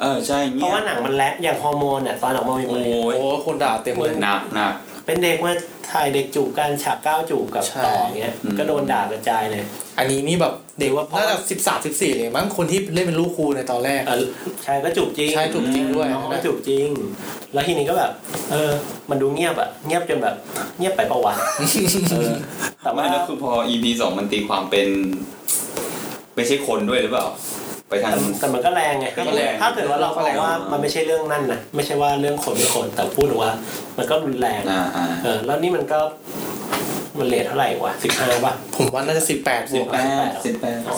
เออใช่เพเงีราะยว่าหนังมันแลกอย่างฮอร์โมนเนี่ยตอนออกมาใหโอ้ม่ยโอ้คนด่าเต็มเลยหนักหนักๆ เป็นเด็กมาถ่ายเด็กจูบกันฉากก้าวจูบกับใช่ ต่ออย่างเงี้ยอืมก็โดนด่ากระจายเลย อันนี้นี่แบบเด็กหรือว่าเพราะน่าจะสิบสามสิบสี่เลยมั้งคนที่เล่นเป็นลูกครูในตอนแรก เออชายก็จูบจริงใช่จูบจริงด้วย น้องก็จูบจริง แล้วทีนี้ก็แบบ เออ มันดูเงียบอะเงียบจนแบบ เงียบไปปะวะเออแต่ไม่ว่าแล้วคือพอ EP สองมันตีความเป็น ไม่ใช่คนด้วยหรือเปล่า ไปทางแต่แต่มันก็แรงไงก็แรงถ้าเกิดว่าเราก็บแรองกว่ามันไม่ใช่เรื่องนั่นนะไม่ใช่ว่าเรื่องคนไม่คนแต่พูดถึงว่า มันก็รุนแรงอ่าอ่าเออแล้วนี่มันก็มันเลทเท่าไหร่วะสิบห้าป่ะผมว่าน่าจะสิบแปดบสิวบกแปดสิบแปดอ๋อ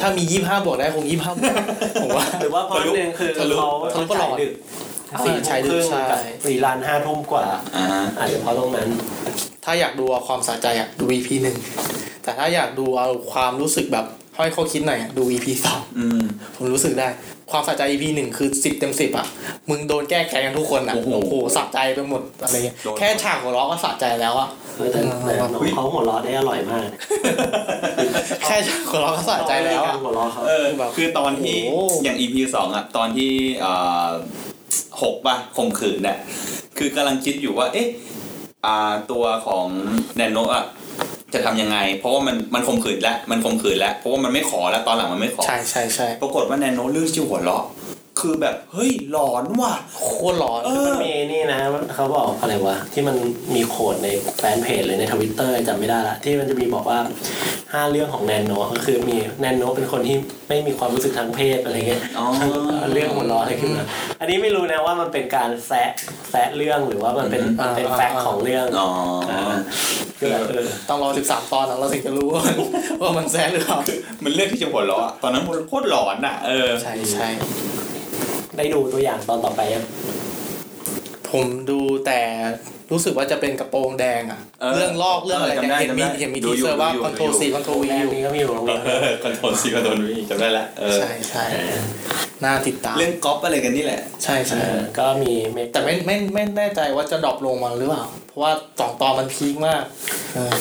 ถ้ามียี่ห้าบวกได้คงยี่ห้าบวกผมว่าหรือว่าเพราะหนึ่งคือทะลุเขาทะลุตลอดดึกอ่าสี่ใช่ทุ่มดึคกรึ่งใช่กับสี่รันห้าทุ่มกว่าอ่าอาจจะเพราะตรงนั้น ถ้าอยากดูเอาความสะใจอะดู EP หนึ่งแต่ถ้าอยากดูเอาความรู้สึกแบบ ให้เขาคิดหน่อยอะดู EP สองอืมผมรู้สึกได้ ความสะใจ EP หนึ่งคือสิบเต็มสิบอะมึงโดนแก้แค้นกันทุกคนอะโอ้โหโอ้โหสะใจไปหมดอะไรเงี้ยโดนแค่ฉากหัวเราะก็สะใจแล้วอะเออแต่แต่น้องเขาหัวเราะได้อร่อยมาก แค่ฉากหัวเราะก็สะใจแล้วกาอะรหัวเราะเขาเออแบบคือตอนที่โอ้โหอย่าง EP สองอะตอนที่เอ่อหกป่ะข่มขืนเนี่ยคือกำลังคิดอยู่ว่า เอ๊ะอ่าตัวของแนนโนอะ จะทำยังไง เพราะว่ามันมันข่มขืนแล้วมันข่มขืนแล้วเพราะว่ามันไม่ขอแล้วตอนหลังมันไม่ขอใช่ใช่ใช่ปรากฏว่าแนนโนเลือกที่จะหัวเราะ คือแบบเฮ้ยหลอนว่ะโคตรร้อนเอมันมีนี่นะเขาบอกอะไรวะที่มันมีโค้ดในแฟนเพจเลยในทวิตเตอร์จำไม่ได้ละที่มันจะมีบอกว่าห้าเรื่องของแนนโนก็คือมีแนนโนเป็นคนที่ไม่มีความรู้สึกทางเพศอะไรเงี้ยอ๋อเรื่องหัวเราะอะไรขึ้นมาอันนี้ไม่รู้นะว่ามันเป็นการแซะแซะเรื่องหรือว่ามันเป็นมันเป็นแฟกต์ของเรื่องอ๋อคือแบบเออต้องรอสิบสามตอนแล้วเราถึงจะรู้ว่ามันว่ามันแซ่หรือเปล่ามันเลือกที่จะหัวเราะอะตอนนั้นโคตรหลอนอะเออใช่ใช่ ได้ดูตัวอย่างตอนต่อไปยังผมดูแต่รู้สึกว่าจะเป็นกระโปรงแดงอะเออเรื่องลอกเรื่องอะไรเออจำได้เนี่ยเห็นมีจำได้เห็นมีดูทีอยู่เซอร์ว่าดูอยู่คอนโทรลซีคอนโทรลวีแรอกยู่นี้ก็มีอยู่โรงเรียนคอนโทรลซีคอนโทรลวีจำได้ละเออใช่ใช่น่าติดตาม เรื่องก๊อปอะไรกันนี่แหละ ใช่ใช่เออก็มีเมกแต่ไม่ไม่ไม่แน่ใจว่าจะดรอปลงมาหรือเปล่าเพราะ ว่าสองตอนมันพีคมากเออ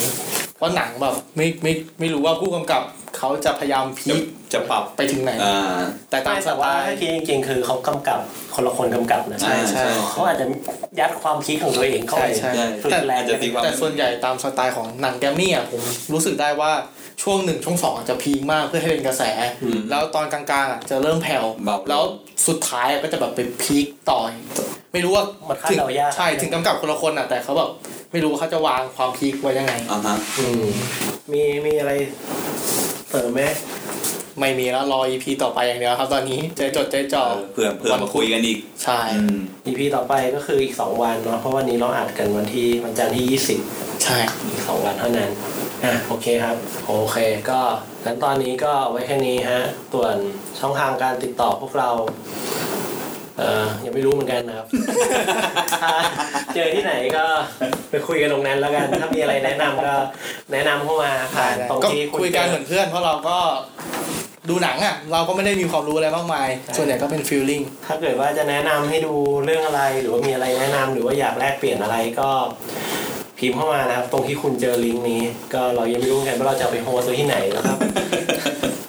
เพราะหนังแบบไม่ไม่ไม่รู้ว่าผู้กำกับเขาจะพยายามพีจะคจะปรับไปถึงไหนอ่าแต่ตามสแต่ไตว่าล์ถ้าคิดจริงๆคือเขากำกับคนละคนกำกับนะใช่ใช่เขาอาจจะยัดความคิดของตัวเองเข้าใช่ไปใช่ใช่ฝึกแรงอาจจะตีความแต่ส่วนใหญ่ตามสไตล์ของหนังแกรมมี่อะผมรู้สึกได้ว่า ช่วงหนึ่งช่วงสองอาจจะพีคมากเพื่อให้เป็นกระแส แล้วตอนกลางๆอะจะเริ่มแผ่วเบาแล้วสุดท้ายอะก็จะแบบไปพีคต่อไม่รู้ว่ามันคาดถึงเดายากใช่ถึงกำกับคนละคนอะแต่เขาแบบไม่รู้ว่าเขาจะวางความพีคไว้ยังไงอ่าฮะอืมมีมีอะไรเสริมไหมไม่มีแล้วรอ EP ต่อไปอย่างเดียวครับ ตอนนี้ใจจดใจจ่อเออเผื่อเผื่อมาคุยกันอีก ใช่อืมอีพีต่อไปก็คืออีกสองวันเนาะเพราะวันนี้เราอัดกันวันที่วันจันทร์ที่ยี่สิบใช่อีกสองวันเท่านั้น อะโอเคครับ โอเคก็งั้นตอนนี้ก็ไว้แค่นี้ฮะส่วนช่องทางการติดต่อพวกเราเอ่อยังไม่รู้เหมือนกันนะครับถ้าเจอที่ไหนก็ไปคุยกันตรงนั้นแล้วกัน ถ้ามีอะไรแนะนำก็แนะนำเข้ามาผ่านตรงก็ที่คุยกันเหมือนเพื่อนเพราะเราก็ดูหนังอะ เราก็ไม่ได้มีความรู้อะไรมากมาย ส่วนใหญ่ก็เป็นฟีลลิ่งถ้าเกิดว่าจะแนะนำให้ดูเรื่องอะไรหรือว่ามีอะไรแนะนำหรือว่าอยากแลกเปลี่ยนอะไรก็ พิมพ์เข้ามานะครับ ตรงที่คุณเจอลิงก์นี้ ก็เรายังไม่รู้กันว่าเราจะเอาไปโฮสต์ไว้ที่ไหนนะครับ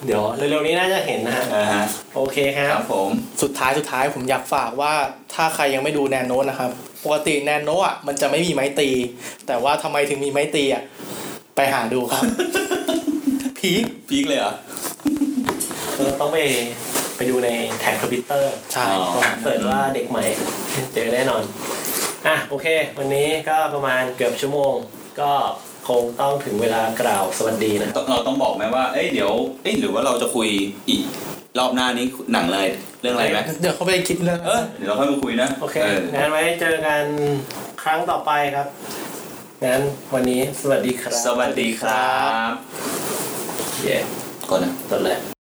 เดี๋ยวเร็วๆนี้น่าจะเห็นนะฮะอ่าฮะโอเคครัคบรับผม สุดท้ายสุดท้ายผมอยากฝากว่าถ้าใครยังไม่ดูแนนโนนะครับ ปกติแนนโนอะมันจะไม่มีไม้ตี แต่ว่าทำไมถึงมีไม้ตีอะไปหาดูครับ พีคพีคเลยเหรอ เราต้องไปไปดูในแท็กทวิตเตอร์ใช่ อ๋อ เปิดว่าเด็กใหม่ เจอแน่นอน อะโอเค วันนี้ก็ประมาณเกือบชั่วโมง ก็คงต้องถึงเวลากล่าวสวัสดีนะครับเราต้องบอกไหมว่า เอ้ยเดี๋ยวเอ้ยหรือว่าเราจะคุยอีกรอบหน้านี้หนังเลยเรื่องอะไรไหมเดี๋ยวเขาไปคิดเรื่องเออเดี๋ยวเราค่อยมาคุยนะโอเคเอองั้นไว้เจอกันครั้งต่อไปครับงั้นวันนี้สวัสดีครับ สวัสดีครับเย้ก่อนนะจบเลย